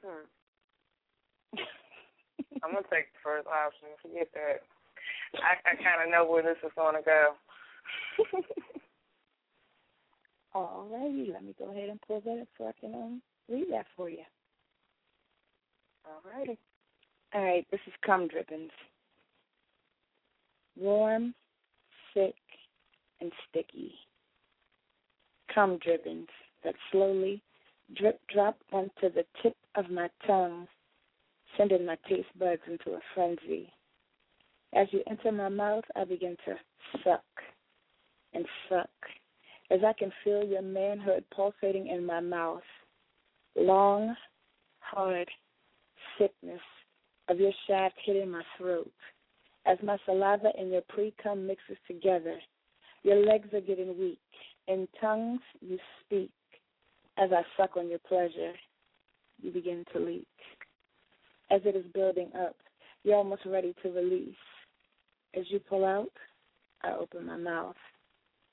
D: Hmm. I'm gonna take the first option. Forget that. I, I kind of know where this is gonna go.
L: Alrighty, let me go ahead and pull that up so I can um, read that for you.
D: Alrighty.
L: All right, this is cum drippings. Warm, thick, and sticky. Cum drippings that slowly drip drop onto the tip of my tongue, sending my taste buds into a frenzy. As you enter my mouth, I begin to suck and suck as I can feel your manhood pulsating in my mouth. Long, hard sickness of your shaft hitting my throat. As my saliva and your pre cum mixes together, your legs are getting weak. In tongues you speak. As I suck on your pleasure, you begin to leak. As it is building up, you're almost ready to release. As you pull out, I open my mouth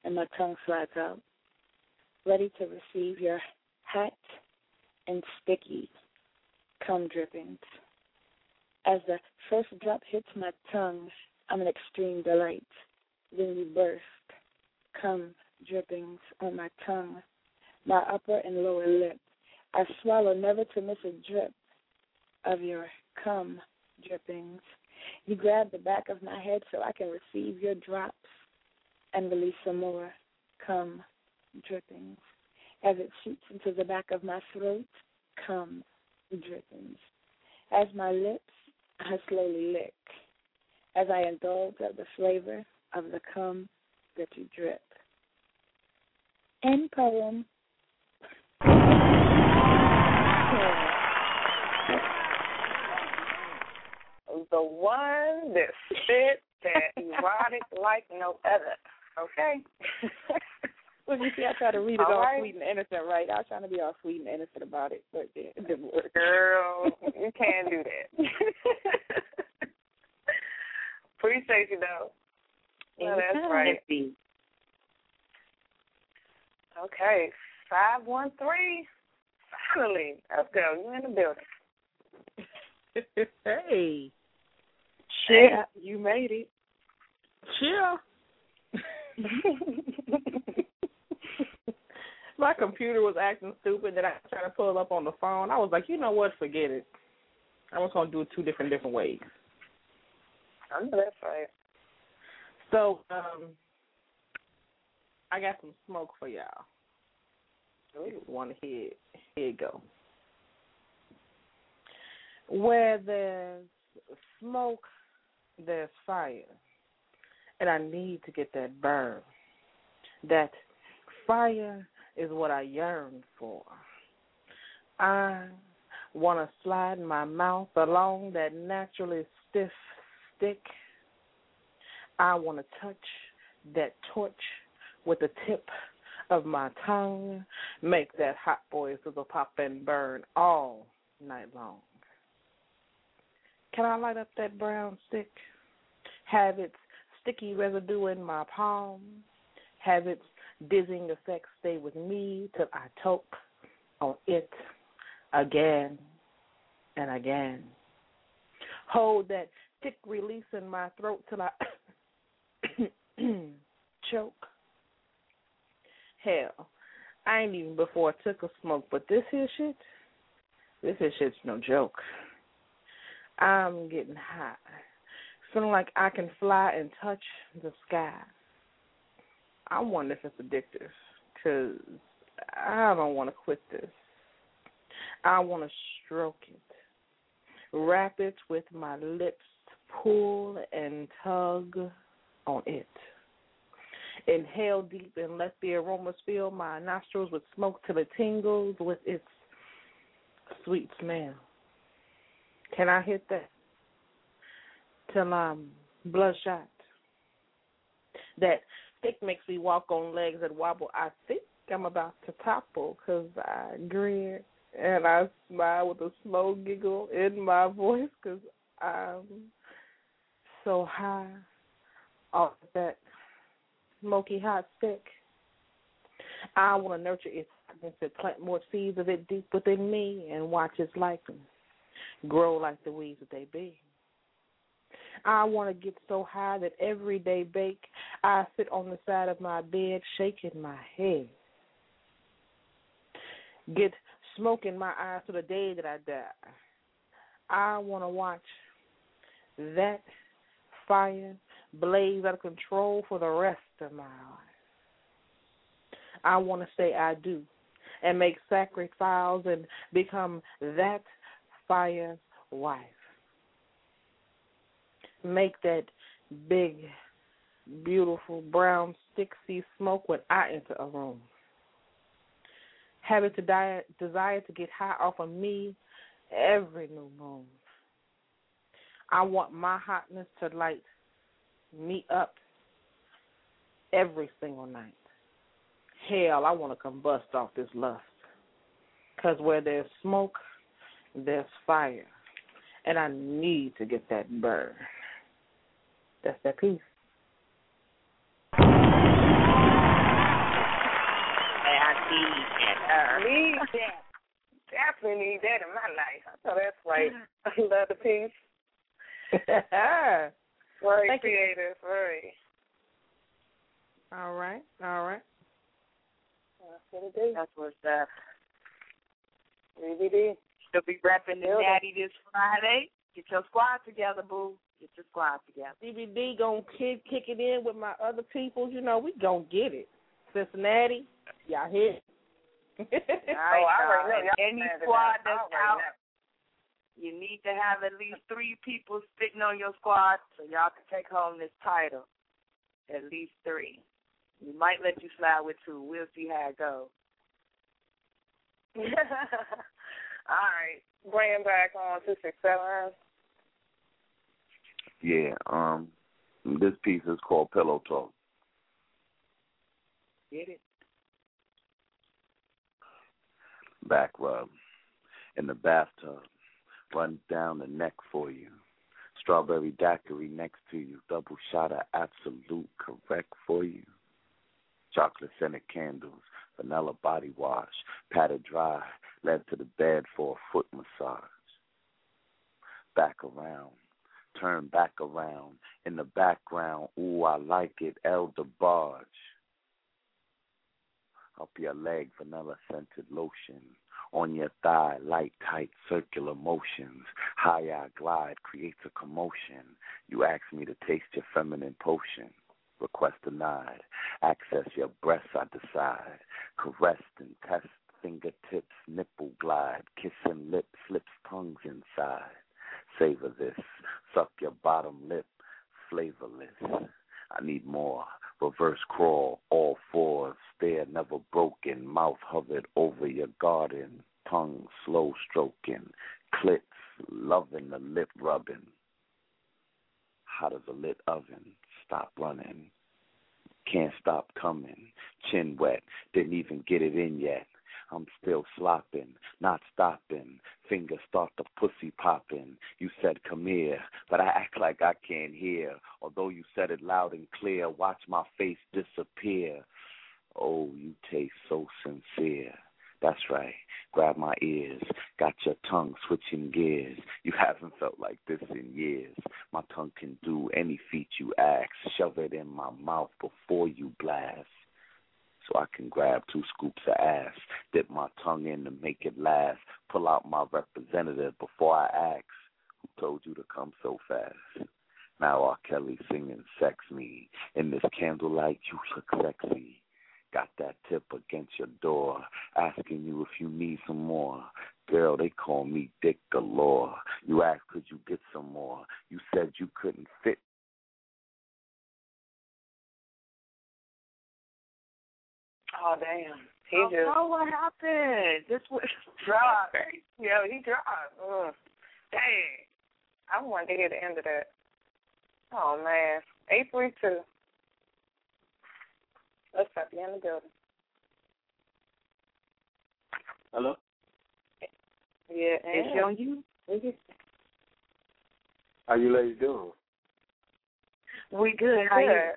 L: and my tongue slides out, ready to receive your hot and sticky cum drippings. As the first drop hits my tongue, I'm in extreme delight. Then you burst, cum drippings on my tongue, my upper and lower lip. I swallow never to miss a drip of your cum drippings. You grab the back of my head so I can receive your drops and release some more cum drippings. As it shoots into the back of my throat, cum drippings. As my lips, I slowly lick. As I indulge of the flavor of the cum that you drip. End poem.
D: The one that spit that erotic like no other. Okay.
L: Well, you see, I try to read it
D: All
L: all
D: right.
L: sweet and innocent, right? I was trying to be all sweet and innocent about it, but it didn't work.
D: Girl, you can't do that. Appreciate you though. That's right. Okay, five one three. Finally, let's go. You in the building?
L: hey.
D: Chill.
L: You made it.
P: Chill. My computer was acting stupid that I tried to pull up on the phone. I was like, you know what, forget it. I was gonna do it two different different ways.
D: I know that's right.
P: So, um I got some smoke for y'all. Want to hear here it go. Where there's smoke, there's fire. And I need to get that burn. That fire is what I yearn for. I want to slide my mouth along that naturally stiff stick. I want to touch that torch with the tip of my tongue, make that hot boy sizzle pop and burn all night long. Can I light up that brown stick? Have its sticky residue in my palm? Have its dizzying effects stay with me till I choke on it again and again? Hold that thick release in my throat till I choke. Hell, I ain't even before I took a smoke, but this here shit, this here shit's no joke. I'm getting high, feeling like I can fly and touch the sky. I wonder if it's addictive, cause I don't want to quit this. I want to stroke it, wrap it with my lips, pull and tug on it. Inhale deep and let the aromas fill my nostrils with smoke till it tingles with its sweet smell. Can I hit that? Till um, I'm bloodshot. That stick makes me walk on legs that wobble. I think I'm about to topple because I grin and I smile with a slow giggle in my voice because I'm so high off that smoky hot stick. I want to nurture its to plant more seeds of it deep within me and watch its likeness grow like the weeds that they be. I want to get so high that every day bake I sit on the side of my bed shaking my head. Get smoke in my eyes to the day that I die. I want to watch that fire blaze out of control for the rest of my life. I want to say I do and make sacrifices and become that fire's wife. Make that big, beautiful brown stick see smoke when I enter a room. Have it to die, desire to get high off of me every new moon. I want my hotness to light me up every single night. Hell, I want to combust off this lust. Because where there's smoke, there's fire. And I need to get that burn. That's that piece.
W: Hey, I need that. Uh?
D: Need that. Definitely need that in my life. I know that's right. I love the piece. Very
P: Thank you.
D: creative. Very.
P: All right, all right.
D: That's what it is.
W: That's what's up.
D: DVD.
W: She'll be repping the
D: Build.
W: Natty this Friday. Get your squad together, boo. Get your squad together.
P: DVD gonna kick kick it in with my other people. You know we gonna get it. Cincinnati, y'all here?
W: All right,
D: Oh, I already know.
W: y'all.
D: Y'all
W: Any squad that's out, you need to have at least three people sitting on your squad so y'all can take home this title. At least three. We might let you slide with two. We'll see how it goes.
D: All right. Bring back on two six seven.
Q: Yeah, um, this piece is called Pillow Talk.
W: Get it?
Q: Back rub in the bathtub, run down the neck for you. Strawberry daiquiri next to you, double shot of Absolut correct for you. Chocolate scented candles, vanilla body wash, patted dry, led to the bed for a foot massage. Back around, turn back around. In the background, ooh, I like it, El DeBarge. Up your leg, vanilla scented lotion. On your thigh, light, tight, circular motions. High I glide creates a commotion. You ask me to taste your feminine potion. Request denied. Access your breasts, I decide. Caressed and test fingertips, nipple glide. Kissing lips, slips tongues inside. Savor this. Suck your bottom lip, flavorless. I need more. reverse crawl, all fours, stare never broken, mouth hovered over your garden, tongue slow stroking, clits loving the lip rubbing. Hot as a lit oven, stop running. Can't stop coming, chin wet, didn't even get it in yet. I'm still slopping, not stopping. Fingers start the pussy popping. You said come here, but I act like I can't hear. Although you said it loud and clear, watch my face disappear. Oh, you taste so sincere. That's right. Grab my ears. Got your tongue switching gears. You haven't felt like this in years. My tongue can do any feat you ask. Shove it in my mouth before you blast so I can grab two scoops of ass, dip my tongue in to make it last, pull out my representative before I ask, who told you to come so fast? Now R. Kelly singing Sex Me. In this candlelight, you look sexy. Got that tip against your door, asking you if you need some more. Girl, they call me Dick Galore. You asked, could you get some more? You said you couldn't fit
D: Oh damn. He
E: oh,
D: just
E: no, what happened? This was
D: dropped. Yeah, he dropped. Ugh. Dang. I wanted to hear the end of that. Oh man. Eight three two. Let's stop you in the building.
X: Hello?
D: Yeah,
E: It's
D: and
E: on you.
X: How you ladies doing?
E: We good. How you?
D: Good.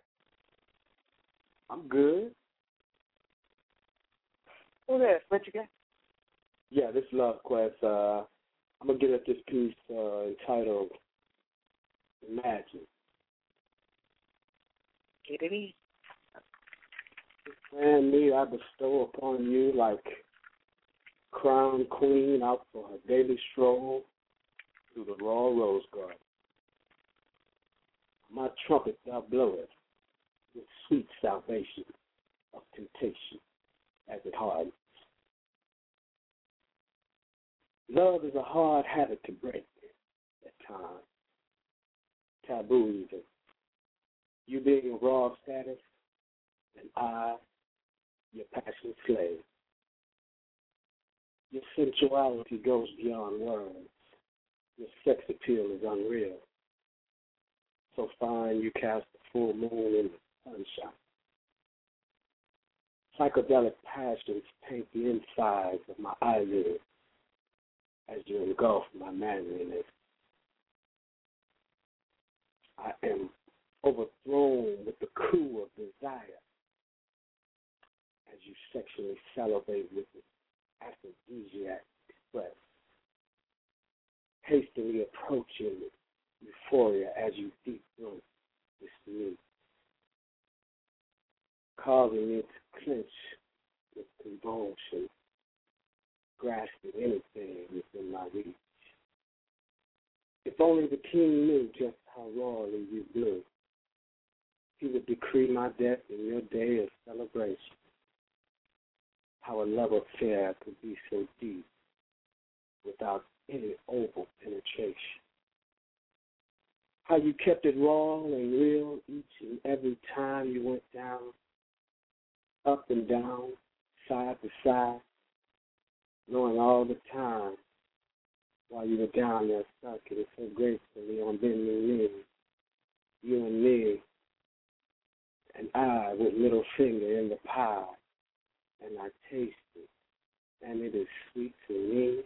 X: I'm good.
D: Who this?
E: What you got?
X: Yeah, this is Love Quest. Uh, I'm gonna get at this piece uh, entitled "Imagine."
E: Get it in.
X: And me, I bestow upon you like crown queen out for her daily stroll through the raw rose garden. My trumpet thou blowest with sweet salvation of temptation as it hardens. Love is a hard habit to break at times. Taboo even. You being a raw status, and I, your passion slave. Your sensuality goes beyond words. Your sex appeal is unreal. So fine you cast the full moon in the sunshine. Psychedelic passions paint the insides of my eyelids as you engulf my manliness. I am overthrown with the coup of desire you sexually salivate with the aphrodisiac express, hastily approaching euphoria as you deep throat this me, causing it to clench with convulsion, grasping anything within my reach. If only the king knew just how royally you blew, he would decree my death in your day of celebration. How a love affair could be so deep without any oval penetration. How you kept it raw and real each and every time you went down, up and down, side to side, knowing all the time while you were down there stuck sucking so gracefully on bending knee, you and me, and I with middle finger in the pie, and I taste it, and it is sweet to me,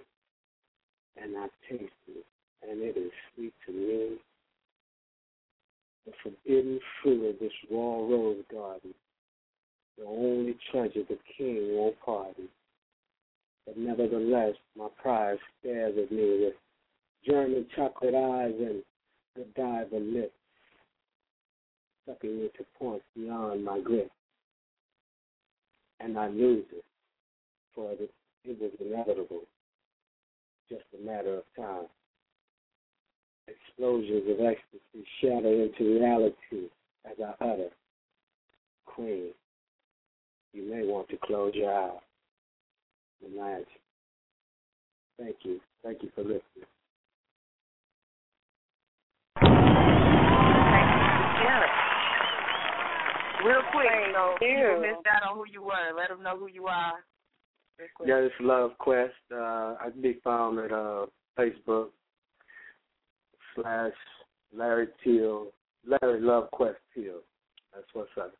X: and I taste it, and it is sweet to me. The forbidden fruit of this raw rose garden, the only treasure the king won't pardon. But nevertheless, my pride stares at me with German chocolate eyes and Godiva lips, sucking me to points beyond my grip. And I lose it, for it, it was inevitable, just a matter of time. Explosions of ecstasy shatter into reality as I utter, Queen, you may want to close your eyes. Imagine. Thank you. Thank you for listening.
E: Real quick,
D: Thank
E: so
D: you.
E: people missed out on who you were. Let them know who you are.
X: Yeah, it's Love Quest. Uh, I can be found at uh, Facebook slash Larry Teel, Larry Love Quest Teel. That's what's up.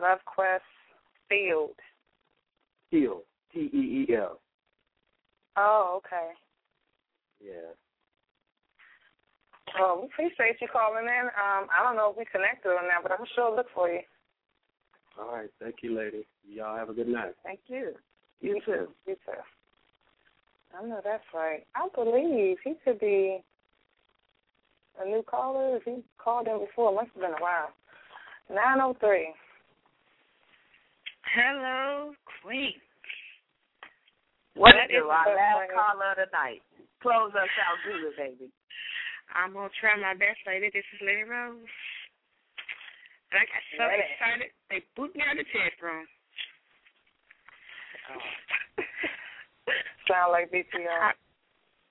D: Love Quest Field.
X: Teel, T E E L.
D: Oh, okay.
X: Yeah.
D: Well, we appreciate you calling in. Um, I don't know if we connected or not, but I'm sure look for you.
X: All right. Thank you, lady. Y'all have a good night.
E: Thank you. You too.
D: You too. I know that's right. I believe he could be a new caller. If he called in before, it must have been a while. Nine oh three.
Y: Hello, Queen.
E: What
Y: That
E: it do?
Y: is
E: Our
Y: the
E: last caller of the night. Close us out good, baby.
Y: I'm gonna try my best, lady. This is Lady Rose. And I got so excited they boot me out of the chat room.
D: Sound like BTR.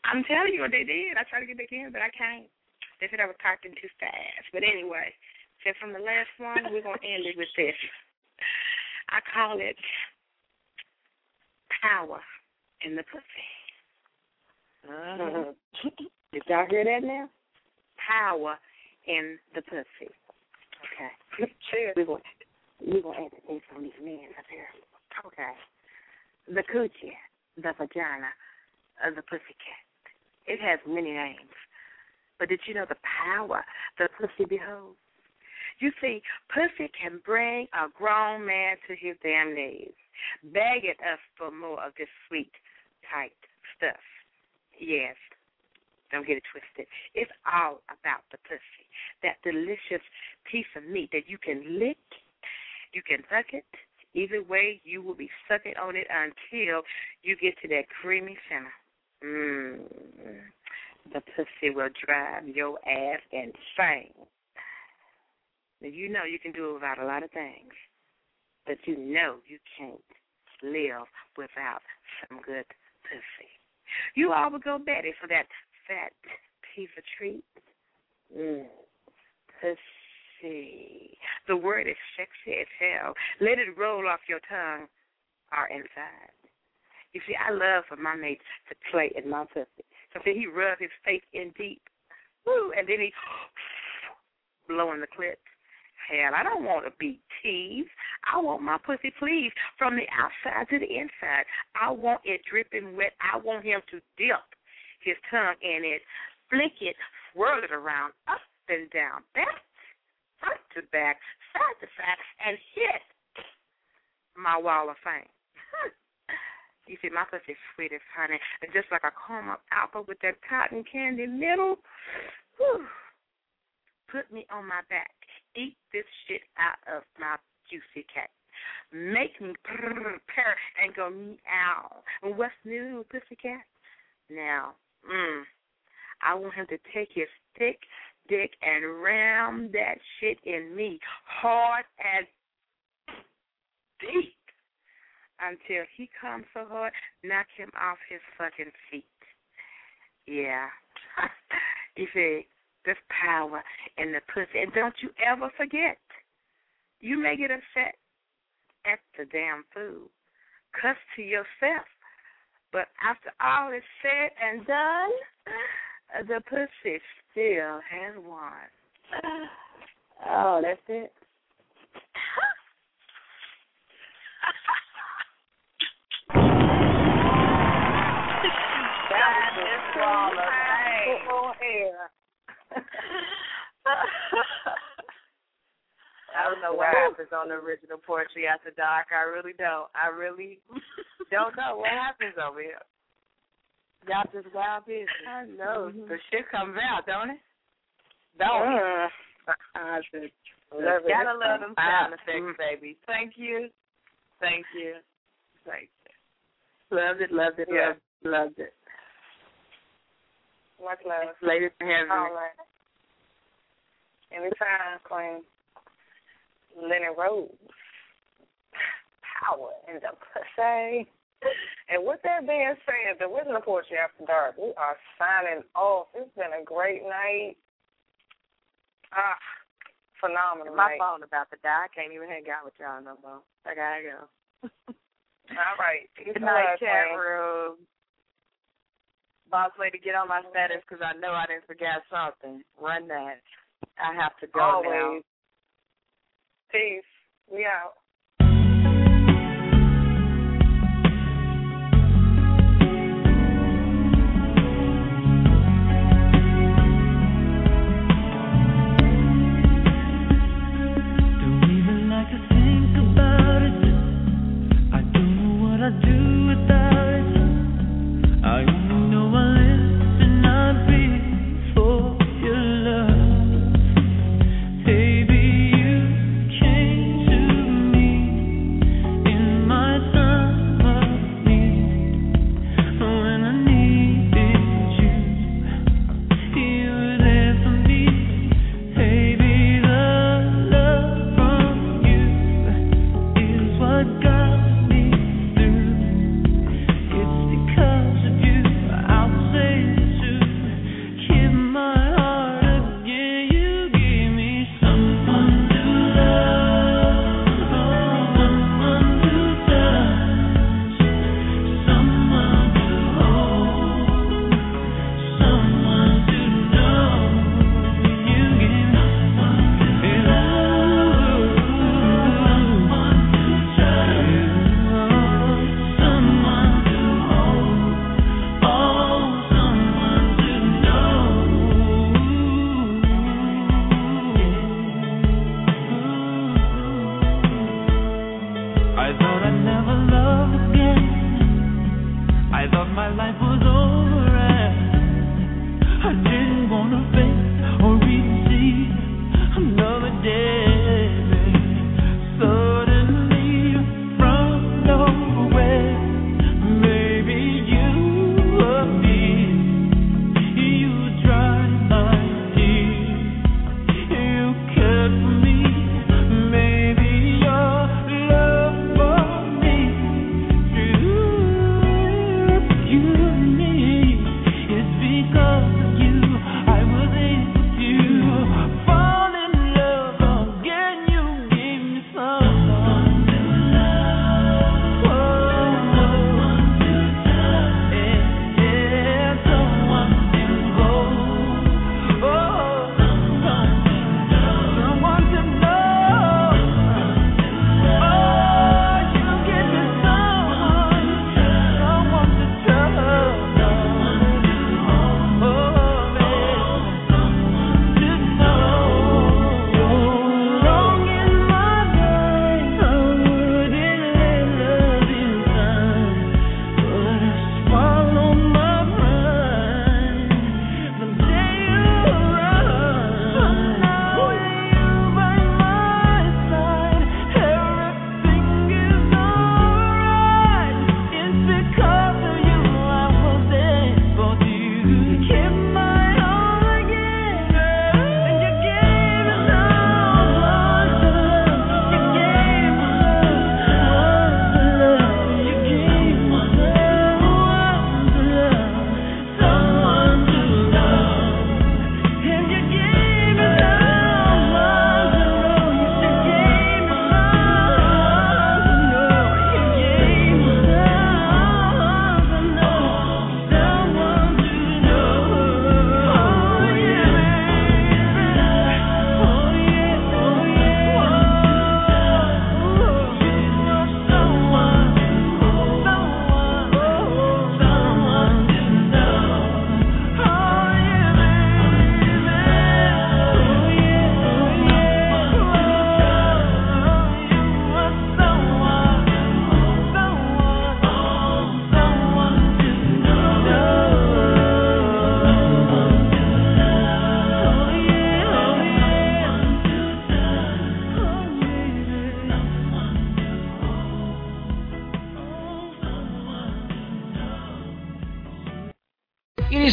Y: I'm telling you what they did. I tried to get back in, but I can't. They said I was talking too fast. But anyway, so from the last one, we're gonna end it with this. I call it power in the pussy.
E: Uh-huh.
Y: Did y'all hear that now? Power in the pussy. Okay.
D: Cheers.
Y: We're going we're gonna answer things from these men up here. Okay. The coochie, the vagina, uh, the pussycat. It has many names. But did you know the power the pussy beholds? You see, pussy can bring a grown man to his damn knees, begging us for more of this sweet, tight stuff. Yes, don't get it twisted. It's all about the pussy, that delicious piece of meat that you can lick, you can suck it. Either way, you will be sucking on it until you get to that creamy center. Mmm. The pussy will drive your ass insane. Now, you know you can do without a lot of things, but you know you can't live without some good pussy. You all would go Betty for that fat piece of treat. Mm. Pussy. The word is sexy as hell. Let it roll off your tongue or inside. You see, I love for my mates to play in my pussy. So then he rub his face in deep. Woo, and then he blowing the clit. Hell, I don't want to be teased. I want my pussy pleased from the outside to the inside. I want it dripping wet. I want him to dip his tongue in it, flick it, swirl it around, up and down, back, front to back, side to side, and hit my wall of fame. you see, my pussy sweet as honey, and just like a caramel apple with that cotton candy middle. Whew, put me on my back. Eat this shit out of my juicy cat. Make me purr, purr and go meow. What's new, pussycat? Now, mm, I want him to take his thick dick and ram that shit in me hard and deep until he comes so hard, knock him off his fucking feet. Yeah. you see, there's power in the pussy. And don't you ever forget, you may get upset at the damn food. Cuss to yourself. But after all is said and done, the pussy still has won. Oh, that's it.
E: That is.
D: Full air.
E: I don't know what happens on the original Poetry After Dark. I really don't. I really don't know what happens over here. Y'all just wild busy.
Y: I know.
E: The shit comes out, don't it? Don't it?
Y: I said,
D: Love it.
E: Gotta love them sound
Y: Ah,
E: effects,
Y: mm.
E: baby. Thank you. Thank you. Thank you.
Y: Loved it, loved it,
E: Yeah.
Y: loved, loved it.
D: Much love.
Y: Ladies for having
D: All right. Anytime, Queen. Lenny Rose. Power and the pussy. And with that being said, the Wizard of Poetry After Dark, we are signing off. It's been a great night. Ah,
J: phenomenal.
E: My
J: night.
E: phone about to die. I can't even hang out with y'all no more. I gotta go.
J: All right.
E: Good night, the chat man. room. Boss lady, get on my status because I know I didn't forget something. Run that. I have to go
J: Always. now. Peace. We out.